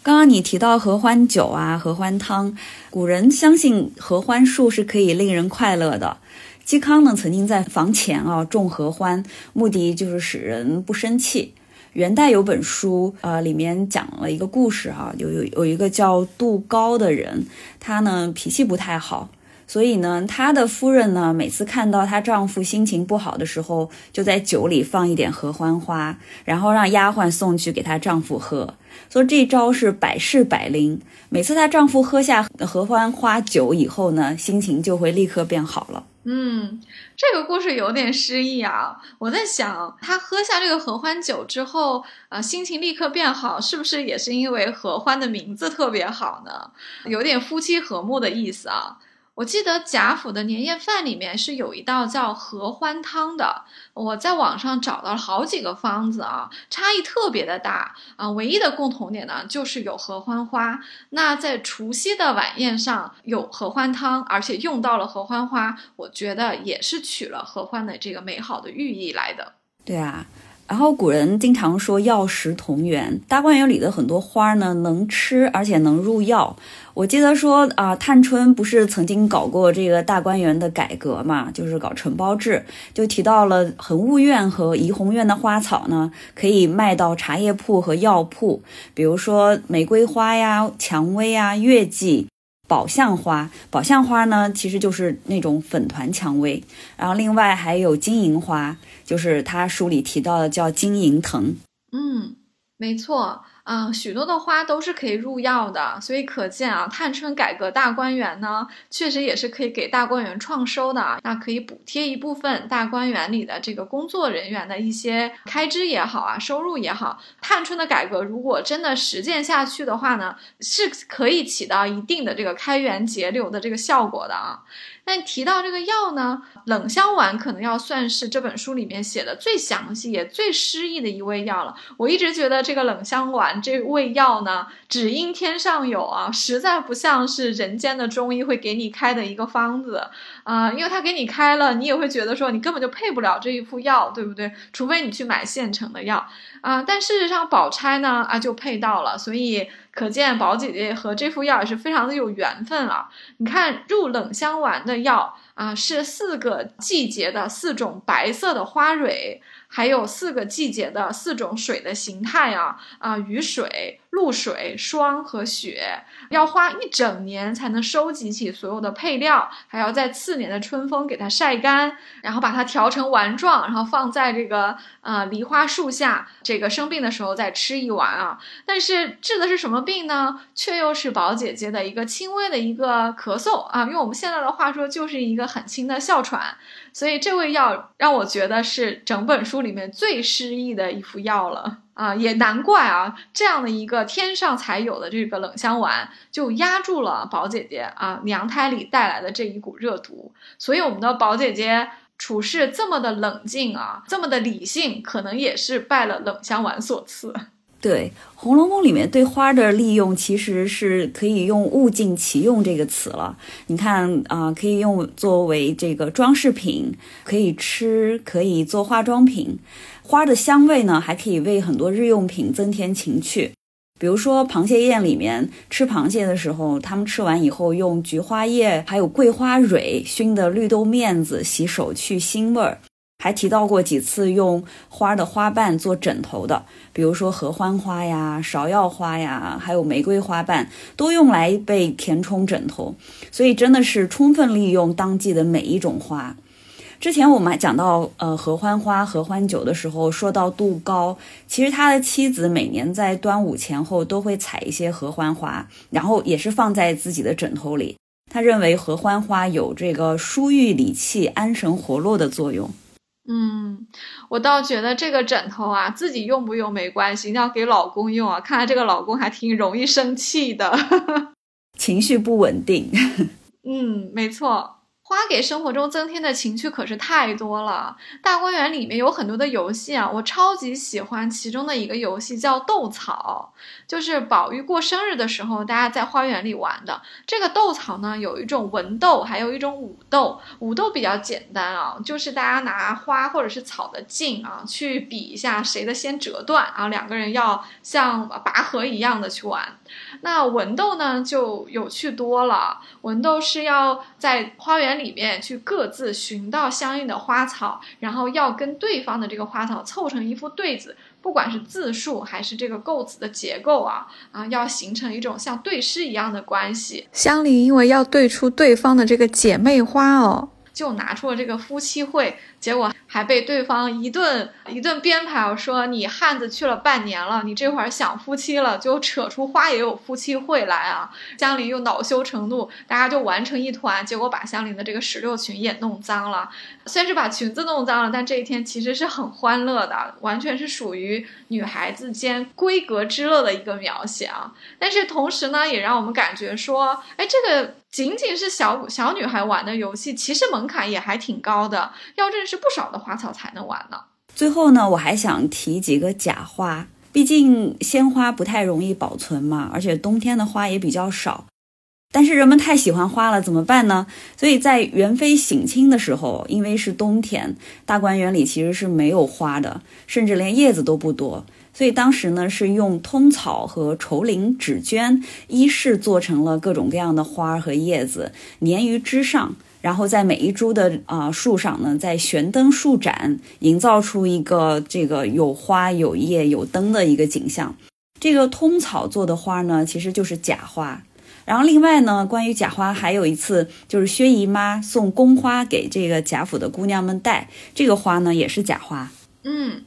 刚刚你提到合欢酒啊、合欢汤，古人相信合欢树是可以令人快乐的。嵇康呢曾经在房前啊种合欢，目的就是使人不生气。元代有本书，呃，里面讲了一个故事哈，有有有一个叫杜高的人，他呢脾气不太好，所以呢，他的夫人呢每次看到她丈夫心情不好的时候，就在酒里放一点合欢花，然后让丫鬟送去给她丈夫喝。所以这招是百试百灵，每次她丈夫喝下合欢花酒以后呢，心情就会立刻变好了。嗯，这个故事有点诗意啊！我在想，她喝下这个合欢酒之后，呃，心情立刻变好，是不是也是因为合欢的名字特别好呢？有点夫妻和睦的意思啊。我记得贾府的年夜饭里面是有一道叫合欢汤的，我在网上找到了好几个方子啊，差异特别的大啊，唯一的共同点呢就是有合欢花。那在除夕的晚宴上有合欢汤，而且用到了合欢花，我觉得也是取了合欢的这个美好的寓意来的。对啊。然后古人经常说药食同源，大观园里的很多花呢能吃，而且能入药。我记得说啊，探春不是曾经搞过这个大观园的改革嘛，就是搞承包制，就提到了恒务院和怡红院的花草呢，可以卖到茶叶铺和药铺，比如说玫瑰花呀、蔷薇啊、月季。宝相花，宝相花呢，其实就是那种粉团蔷薇。然后另外还有金银花，就是他书里提到的叫金银藤。嗯，没错。啊，许多的花都是可以入药的，所以可见啊，探春改革大观园呢，确实也是可以给大观园创收的。那可以补贴一部分大观园里的这个工作人员的一些开支也好啊，收入也好。探春的改革如果真的实践下去的话呢，是可以起到一定的这个开源节流的这个效果的啊。但提到这个药呢，冷香丸可能要算是这本书里面写的最详细也最诗意的一味药了。我一直觉得这个冷香丸这味药呢，只应天上有啊，实在不像是人间的中医会给你开的一个方子啊，因为他给你开了，你也会觉得说你根本就配不了这一副药，对不对？除非你去买现成的药啊。但事实上，宝钗呢啊就配到了，所以。可见宝姐姐和这副药也是非常的有缘分啊！你看入冷香丸的药啊，是四个季节的四种白色的花蕊。还有四个季节的四种水的形态啊啊，雨水、露水、霜和雪，要花一整年才能收集起所有的配料，还要在次年的春风给它晒干，然后把它调成丸状，然后放在这个呃梨花树下，这个生病的时候再吃一丸啊。但是治的是什么病呢？却又是宝姐姐的一个轻微的一个咳嗽啊，用我们现在的话说，就是一个很轻的哮喘。所以这味药让我觉得是整本书里面最诗意的一副药了啊，也难怪啊，这样的一个天上才有的这个冷香丸，就压住了宝姐姐啊娘胎里带来的这一股热毒。所以我们的宝姐姐处事这么的冷静啊，这么的理性，可能也是拜了冷香丸所赐。对《红楼梦》里面对花的利用，其实是可以用“物尽其用”这个词了。你看啊，可以用作为这个装饰品，可以吃，可以做化妆品。花的香味呢，还可以为很多日用品增添情趣。比如说螃蟹宴里面吃螃蟹的时候，他们吃完以后用菊花叶还有桂花蕊熏的绿豆面子洗手去腥味儿。还提到过几次用花的花瓣做枕头的，比如说合欢花呀、芍药花呀，还有玫瑰花瓣，都用来被填充枕头。所以真的是充分利用当季的每一种花。之前我们还讲到呃合欢花、合欢酒的时候，说到杜高，其实他的妻子每年在端午前后都会采一些合欢花，然后也是放在自己的枕头里。他认为合欢花有这个疏郁理气、安神活络的作用。嗯，我倒觉得这个枕头啊，自己用不用没关系，一定要给老公用啊。看来这个老公还挺容易生气的，情绪不稳定。嗯，没错，《花给生活中增添的情趣可是太多了。大观园里面有很多的游戏啊，我超级喜欢其中的一个游戏叫斗草，就是宝玉过生日的时候，大家在花园里玩的。这个斗草呢，有一种文斗，还有一种武斗。武斗比较简单啊，就是大家拿花或者是草的茎啊，去比一下谁的先折断，然后两个人要像拔河一样的去玩。那文斗呢，就有趣多了。文斗是要在花园里面去各自寻到相应的花草，然后要跟对方的这个花草凑成一副对子，不管是字数还是这个构词的结构啊啊，要形成一种像对诗一样的关系。香菱因为要对出对方的这个姐妹花哦，就拿出了这个夫妻会。结果还被对方一顿一顿编排，说你汉子去了半年了，你这会儿想夫妻了，就扯出花也有夫妻会来啊！香菱又恼羞成怒，大家就玩成一团，结果把香菱的这个石榴裙也弄脏了。虽然是把裙子弄脏了，但这一天其实是很欢乐的，完全是属于女孩子间闺阁之乐的一个描写啊！但是同时呢，也让我们感觉说，哎，这个仅仅是小小女孩玩的游戏，其实门槛也还挺高的，要认。是不少的花草才能玩呢。最后呢，我还想提几个假花，毕竟鲜花不太容易保存嘛，而且冬天的花也比较少。但是人们太喜欢花了，怎么办呢？所以在元妃省亲的时候，因为是冬天，大观园里其实是没有花的，甚至连叶子都不多。所以当时呢，是用通草和绸绫纸绢衣饰做成了各种各样的花和叶子，粘于枝上。然后在每一株的啊树上呢，在悬灯树展，营造出一个这个有花有叶有灯的一个景象。这个通草做的花呢，其实就是假花。然后另外呢，关于假花，还有一次就是薛姨妈送宫花给这个贾府的姑娘们戴，这个花呢也是假花。嗯，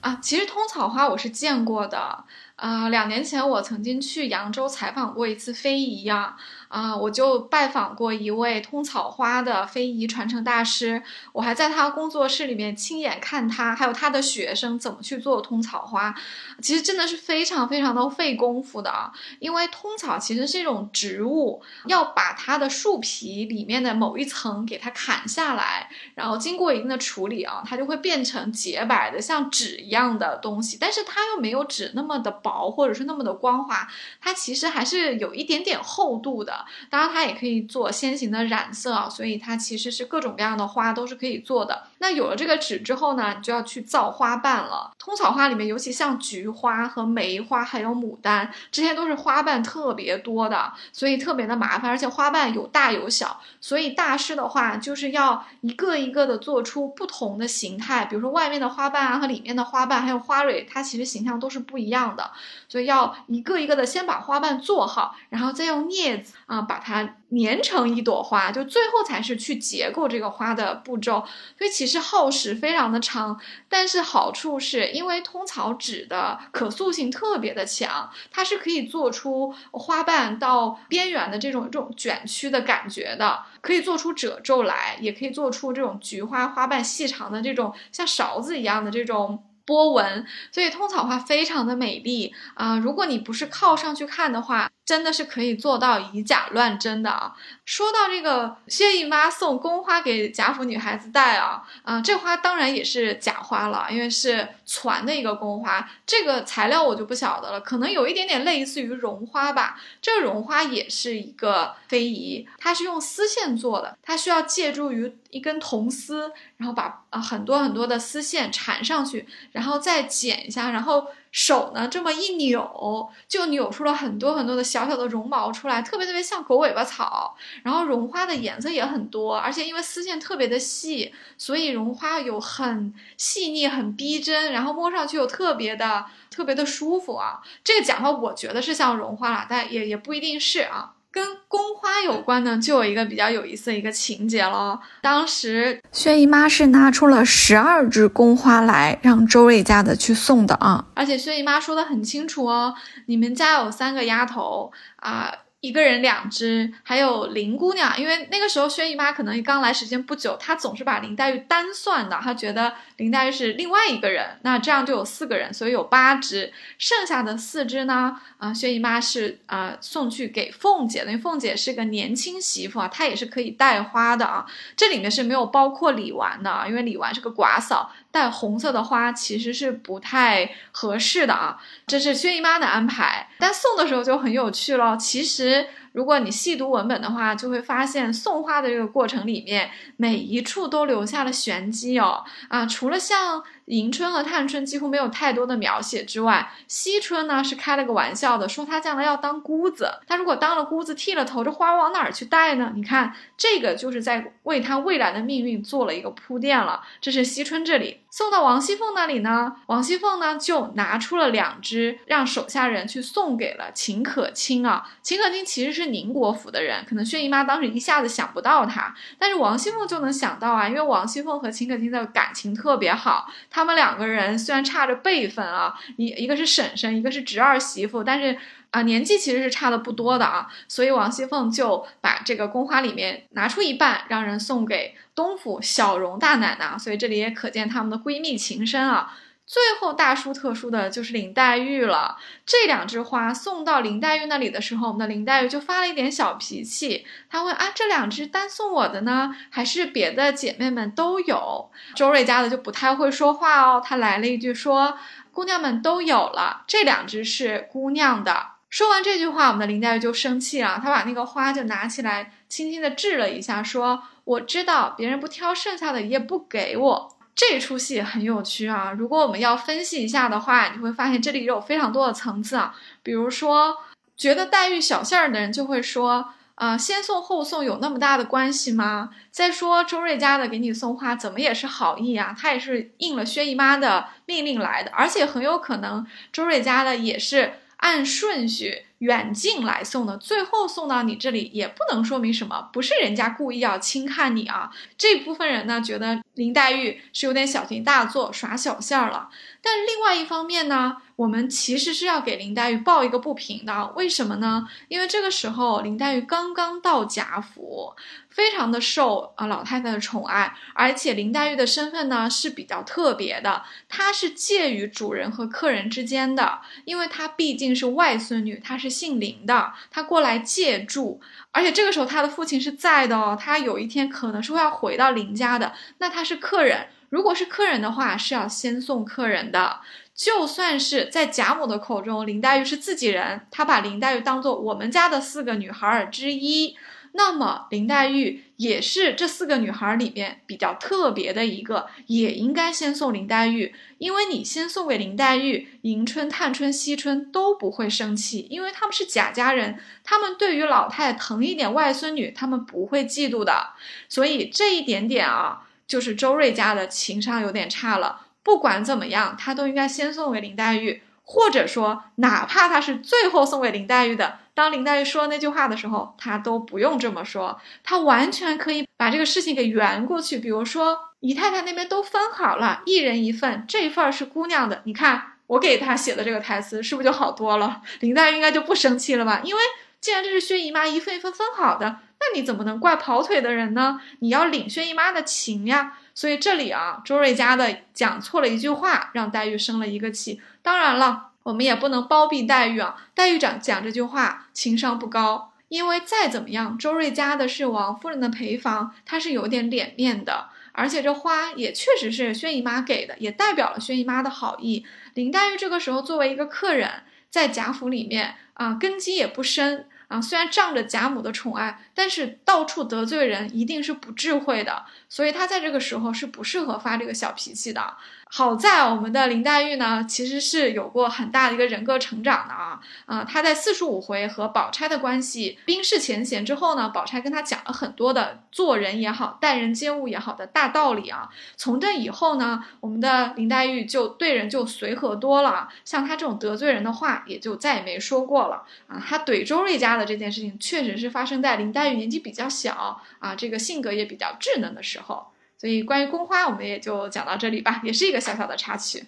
啊，其实通草花我是见过的。啊，两年前我曾经去扬州采访过一次非遗呀。啊我就拜访过一位通草花的非遗传承大师，我还在他工作室里面亲眼看他，还有他的学生怎么去做通草花，其实真的是非常非常的费功夫的啊，因为通草其实是一种植物，要把它的树皮里面的某一层给它砍下来，然后经过一定的处理啊，它就会变成洁白的像纸一样的东西，但是它又没有纸那么的薄或者是那么的光滑，它其实还是有一点点厚度的。当然，它也可以做先行的染色啊，所以它其实是各种各样的花都是可以做的。那有了这个纸之后呢，你就要去造花瓣了。通草花里面，尤其像菊花和梅花还有牡丹，这些都是花瓣特别多的，所以特别的麻烦，而且花瓣有大有小。所以大师的话，就是要一个一个的做出不同的形态，比如说外面的花瓣啊和里面的花瓣，还有花蕊，它其实形象都是不一样的。所以要一个一个的先把花瓣做好，然后再用镊子啊把它粘成一朵花，就最后才是去结构这个花的步骤。所以其实耗时非常的长，但是好处是因为通草纸的可塑性特别的强，它是可以做出花瓣到边缘的这种这种卷曲的感觉的。可以做出褶皱来，也可以做出这种菊花花瓣细长的这种像勺子一样的这种。波纹，所以通草花非常的美丽啊！如果你不是靠上去看的话，真的是可以做到以假乱真的啊！说到这个薛姨妈送宫花给贾府女孩子戴啊，啊，这花当然也是假花了，因为是攒的一个宫花，这个材料我就不晓得了，可能有一点点类似于绒花吧。这绒花也是一个非遗，它是用丝线做的，它需要借助于一根铜丝，然后把啊很多很多的丝线缠上去，然后再剪一下，然后。手呢，这么一扭，就扭出了很多很多的小小的绒毛出来，特别特别像狗尾巴草。然后绒花的颜色也很多，而且因为丝线特别的细，所以绒花有很细腻、很逼真，然后摸上去又特别的特别的舒服啊。这个假发我觉得是像绒花了，但也也不一定是啊。跟宫花有关呢，就有一个比较有意思的一个情节了。当时薛姨妈是拿出了十二支宫花来让周瑞家的去送的啊，而且薛姨妈说的很清楚哦，你们家有三个丫头啊。一个人两只，还有林姑娘，因为那个时候薛姨妈可能刚来时间不久，她总是把林黛玉单算的，她觉得林黛玉是另外一个人，那这样就有四个人，所以有八只，剩下的四只呢，啊，薛姨妈是啊送去给凤姐的，因为凤姐是个年轻媳妇啊，她也是可以带花的啊，这里面是没有包括李纨的，因为李纨是个寡嫂，带红色的花其实是不太合适的啊，这是薛姨妈的安排，但送的时候就很有趣了，其实。如果你细读文本的话，就会发现送花的这个过程里面，每一处都留下了玄机哦。啊，除了像。迎春和探春几乎没有太多的描写之外，惜春呢是开了个玩笑的，说她将来要当姑子。她如果当了姑子，剃了头，这花往哪儿去带呢？你看，这个就是在为她未来的命运做了一个铺垫了。这是惜春这里送到王熙凤那里呢，王熙凤呢就拿出了两只，让手下人去送给了秦可卿啊。秦可卿其实是宁国府的人，可能薛姨妈当时一下子想不到她，但是王熙凤就能想到啊，因为王熙凤和秦可卿的感情特别好。她他们两个人虽然差着辈分啊，一一个是婶婶，一个是侄儿媳妇，但是啊年纪其实是差的不多的啊，所以王熙凤就把这个宫花里面拿出一半，让人送给东府小荣大奶奶，所以这里也可见他们的闺蜜情深啊。最后大书特书的就是林黛玉了。这两枝花送到林黛玉那里的时候，我们的林黛玉就发了一点小脾气。她问啊，这两只单送我的呢，还是别的姐妹们都有？周瑞家的就不太会说话哦，她来了一句说，姑娘们都有了，这两只是姑娘的。说完这句话，我们的林黛玉就生气了，她把那个花就拿起来，轻轻的掷了一下，说，我知道别人不挑，剩下的也不给我。这出戏很有趣啊！如果我们要分析一下的话，你会发现这里有非常多的层次啊。比如说，觉得黛玉小馅儿的人就会说，啊，先送后送有那么大的关系吗？再说周瑞家的给你送花，怎么也是好意啊，他也是应了薛姨妈的命令来的，而且很有可能周瑞家的也是按顺序。远近来送的，最后送到你这里也不能说明什么，不是人家故意要轻看你啊。这部分人呢，觉得林黛玉是有点小题大做，耍小性儿了。但另外一方面呢，我们其实是要给林黛玉抱一个不平的。为什么呢？因为这个时候林黛玉刚刚到贾府。非常的受啊老太太的宠爱，而且林黛玉的身份呢是比较特别的，她是介于主人和客人之间的，因为她毕竟是外孙女，她是姓林的，她过来借住，而且这个时候她的父亲是在的哦，她有一天可能是会要回到林家的，那她是客人，如果是客人的话是要先送客人的，就算是在贾母的口中，林黛玉是自己人，她把林黛玉当做我们家的四个女孩儿之一。那么林黛玉也是这四个女孩里面比较特别的一个，也应该先送林黛玉，因为你先送给林黛玉，迎春、探春、惜春都不会生气，因为他们是贾家人，他们对于老太疼一点外孙女，他们不会嫉妒的。所以这一点点啊，就是周瑞家的情商有点差了。不管怎么样，他都应该先送给林黛玉，或者说，哪怕他是最后送给林黛玉的。当林黛玉说那句话的时候，她都不用这么说，她完全可以把这个事情给圆过去。比如说，姨太太那边都分好了，一人一份，这份是姑娘的。你看我给她写的这个台词，是不是就好多了？林黛玉应该就不生气了吧？因为既然这是薛姨妈一份一份分好的，那你怎么能怪跑腿的人呢？你要领薛姨妈的情呀。所以这里啊，周瑞家的讲错了一句话，让黛玉生了一个气。当然了。我们也不能包庇黛玉啊！黛玉讲讲这句话情商不高，因为再怎么样，周瑞家的是王夫人的陪房，她是有点脸面的，而且这花也确实是薛姨妈给的，也代表了薛姨妈的好意。林黛玉这个时候作为一个客人，在贾府里面啊，根基也不深啊，虽然仗着贾母的宠爱，但是到处得罪人，一定是不智慧的，所以她在这个时候是不适合发这个小脾气的。好在我们的林黛玉呢，其实是有过很大的一个人格成长的啊啊！她在四十五回和宝钗的关系冰释前嫌之后呢，宝钗跟她讲了很多的做人也好、待人接物也好的大道理啊。从这以后呢，我们的林黛玉就对人就随和多了，像她这种得罪人的话也就再也没说过了啊。她怼周瑞家的这件事情，确实是发生在林黛玉年纪比较小啊，这个性格也比较稚嫩的时候。所以关于宫花，我们也就讲到这里吧，也是一个小小的插曲。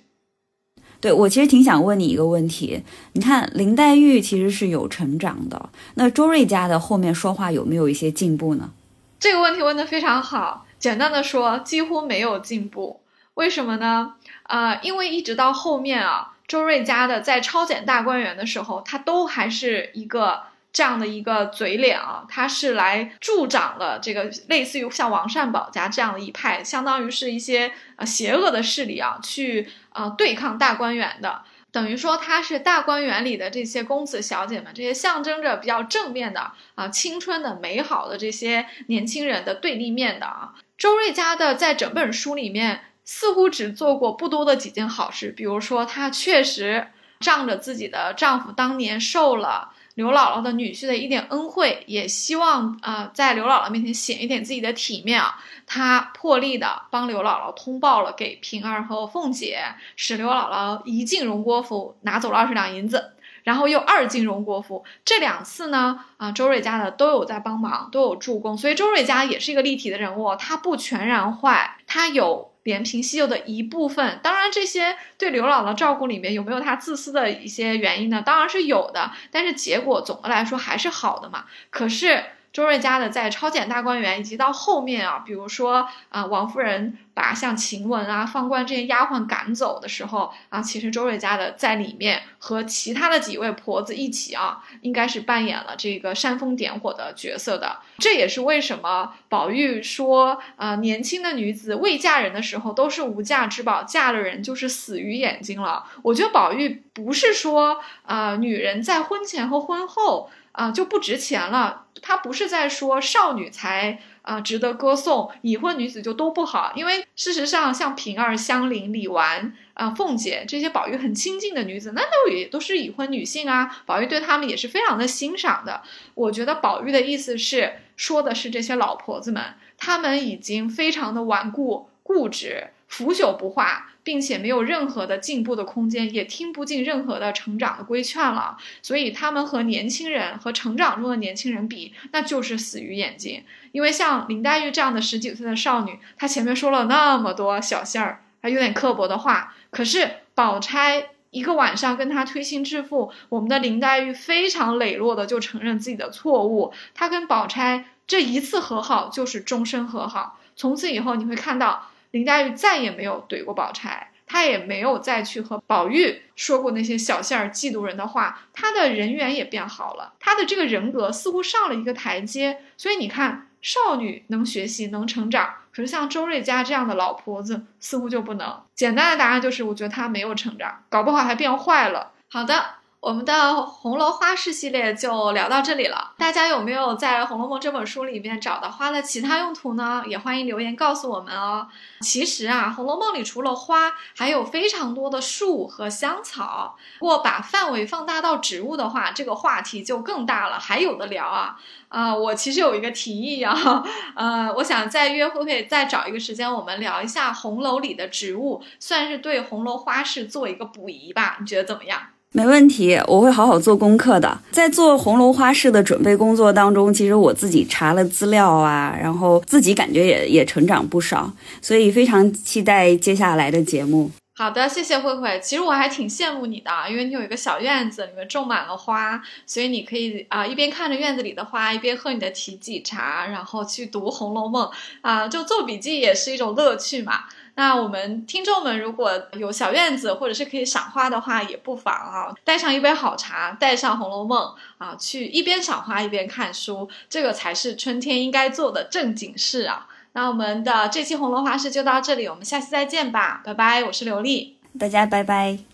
对我其实挺想问你一个问题，你看林黛玉其实是有成长的，那周瑞家的后面说话有没有一些进步呢？这个问题问得非常好，简单的说，几乎没有进步。为什么呢？啊，因为一直到后面啊，周瑞家的在抄检大观园的时候，他都还是一个。这样的一个嘴脸啊，他是来助长了这个类似于像王善保家这样的一派，相当于是一些呃邪恶的势力啊，去呃对抗大观园的，等于说他是大观园里的这些公子小姐们，这些象征着比较正面的啊青春的美好的这些年轻人的对立面的啊。周瑞家的在整本书里面似乎只做过不多的几件好事，比如说她确实仗着自己的丈夫当年受了。刘姥姥的女婿的一点恩惠，也希望啊，在刘姥姥面前显一点自己的体面啊。他破例的帮刘姥姥通报了给平儿和凤姐，使刘姥姥一进荣国府拿走了二十两银子，然后又二进荣国府。这两次呢，啊，周瑞家的都有在帮忙，都有助攻，所以周瑞家也是一个立体的人物，他不全然坏，他有。连平西柚的一部分，当然这些对刘姥姥照顾里面有没有她自私的一些原因呢？当然是有的，但是结果总的来说还是好的嘛。可是。周瑞家的在抄检大观园，以及到后面啊，比如说啊，王夫人把像晴雯啊、放官这些丫鬟赶走的时候啊，其实周瑞家的在里面和其他的几位婆子一起啊，应该是扮演了这个煽风点火的角色的。这也是为什么宝玉说啊，年轻的女子未嫁人的时候都是无价之宝，嫁了人就是死于眼睛了。我觉得宝玉不是说啊，女人在婚前和婚后。啊，就不值钱了。他不是在说少女才啊值得歌颂，已婚女子就都不好。因为事实上，像平儿、香菱、李纨啊、凤姐这些宝玉很亲近的女子，那都也都是已婚女性啊。宝玉对她们也是非常的欣赏的。我觉得宝玉的意思是说的是这些老婆子们，她们已经非常的顽固、固执、腐朽不化。并且没有任何的进步的空间，也听不进任何的成长的规劝了。所以他们和年轻人和成长中的年轻人比，那就是死鱼眼睛。因为像林黛玉这样的十几岁的少女，她前面说了那么多小信儿，还有点刻薄的话。可是宝钗一个晚上跟她推心置腹，我们的林黛玉非常磊落的就承认自己的错误。她跟宝钗这一次和好就是终身和好，从此以后你会看到。林黛玉再也没有怼过宝钗，她也没有再去和宝玉说过那些小杏儿嫉妒人的话，她的人缘也变好了，她的这个人格似乎上了一个台阶。所以你看，少女能学习能成长，可是像周瑞家这样的老婆子似乎就不能。简单的答案就是，我觉得她没有成长，搞不好还变坏了。好的。我们的红楼花市系列就聊到这里了。大家有没有在《红楼梦》这本书里面找到花的其他用途呢？也欢迎留言告诉我们哦。其实啊，《红楼梦》里除了花，还有非常多的树和香草。如果把范围放大到植物的话，这个话题就更大了，还有的聊啊。啊，我其实有一个提议啊，呃，我想再约慧慧再找一个时间，我们聊一下红楼里的植物，算是对红楼花市做一个补遗吧。你觉得怎么样？没问题，我会好好做功课的。在做红楼花市的准备工作当中，其实我自己查了资料啊，然后自己感觉也也成长不少，所以非常期待接下来的节目。好的，谢谢慧慧。其实我还挺羡慕你的，因为你有一个小院子，里面种满了花，所以你可以啊一边看着院子里的花，一边喝你的提己茶，然后去读《红楼梦》啊，就做笔记也是一种乐趣嘛。那我们听众们如果有小院子或者是可以赏花的话，也不妨啊，带上一杯好茶，带上《红楼梦》啊，去一边赏花一边看书，这个才是春天应该做的正经事啊。那我们的这期红楼花市就到这里，我们下期再见吧，拜拜，我是刘丽，大家拜拜。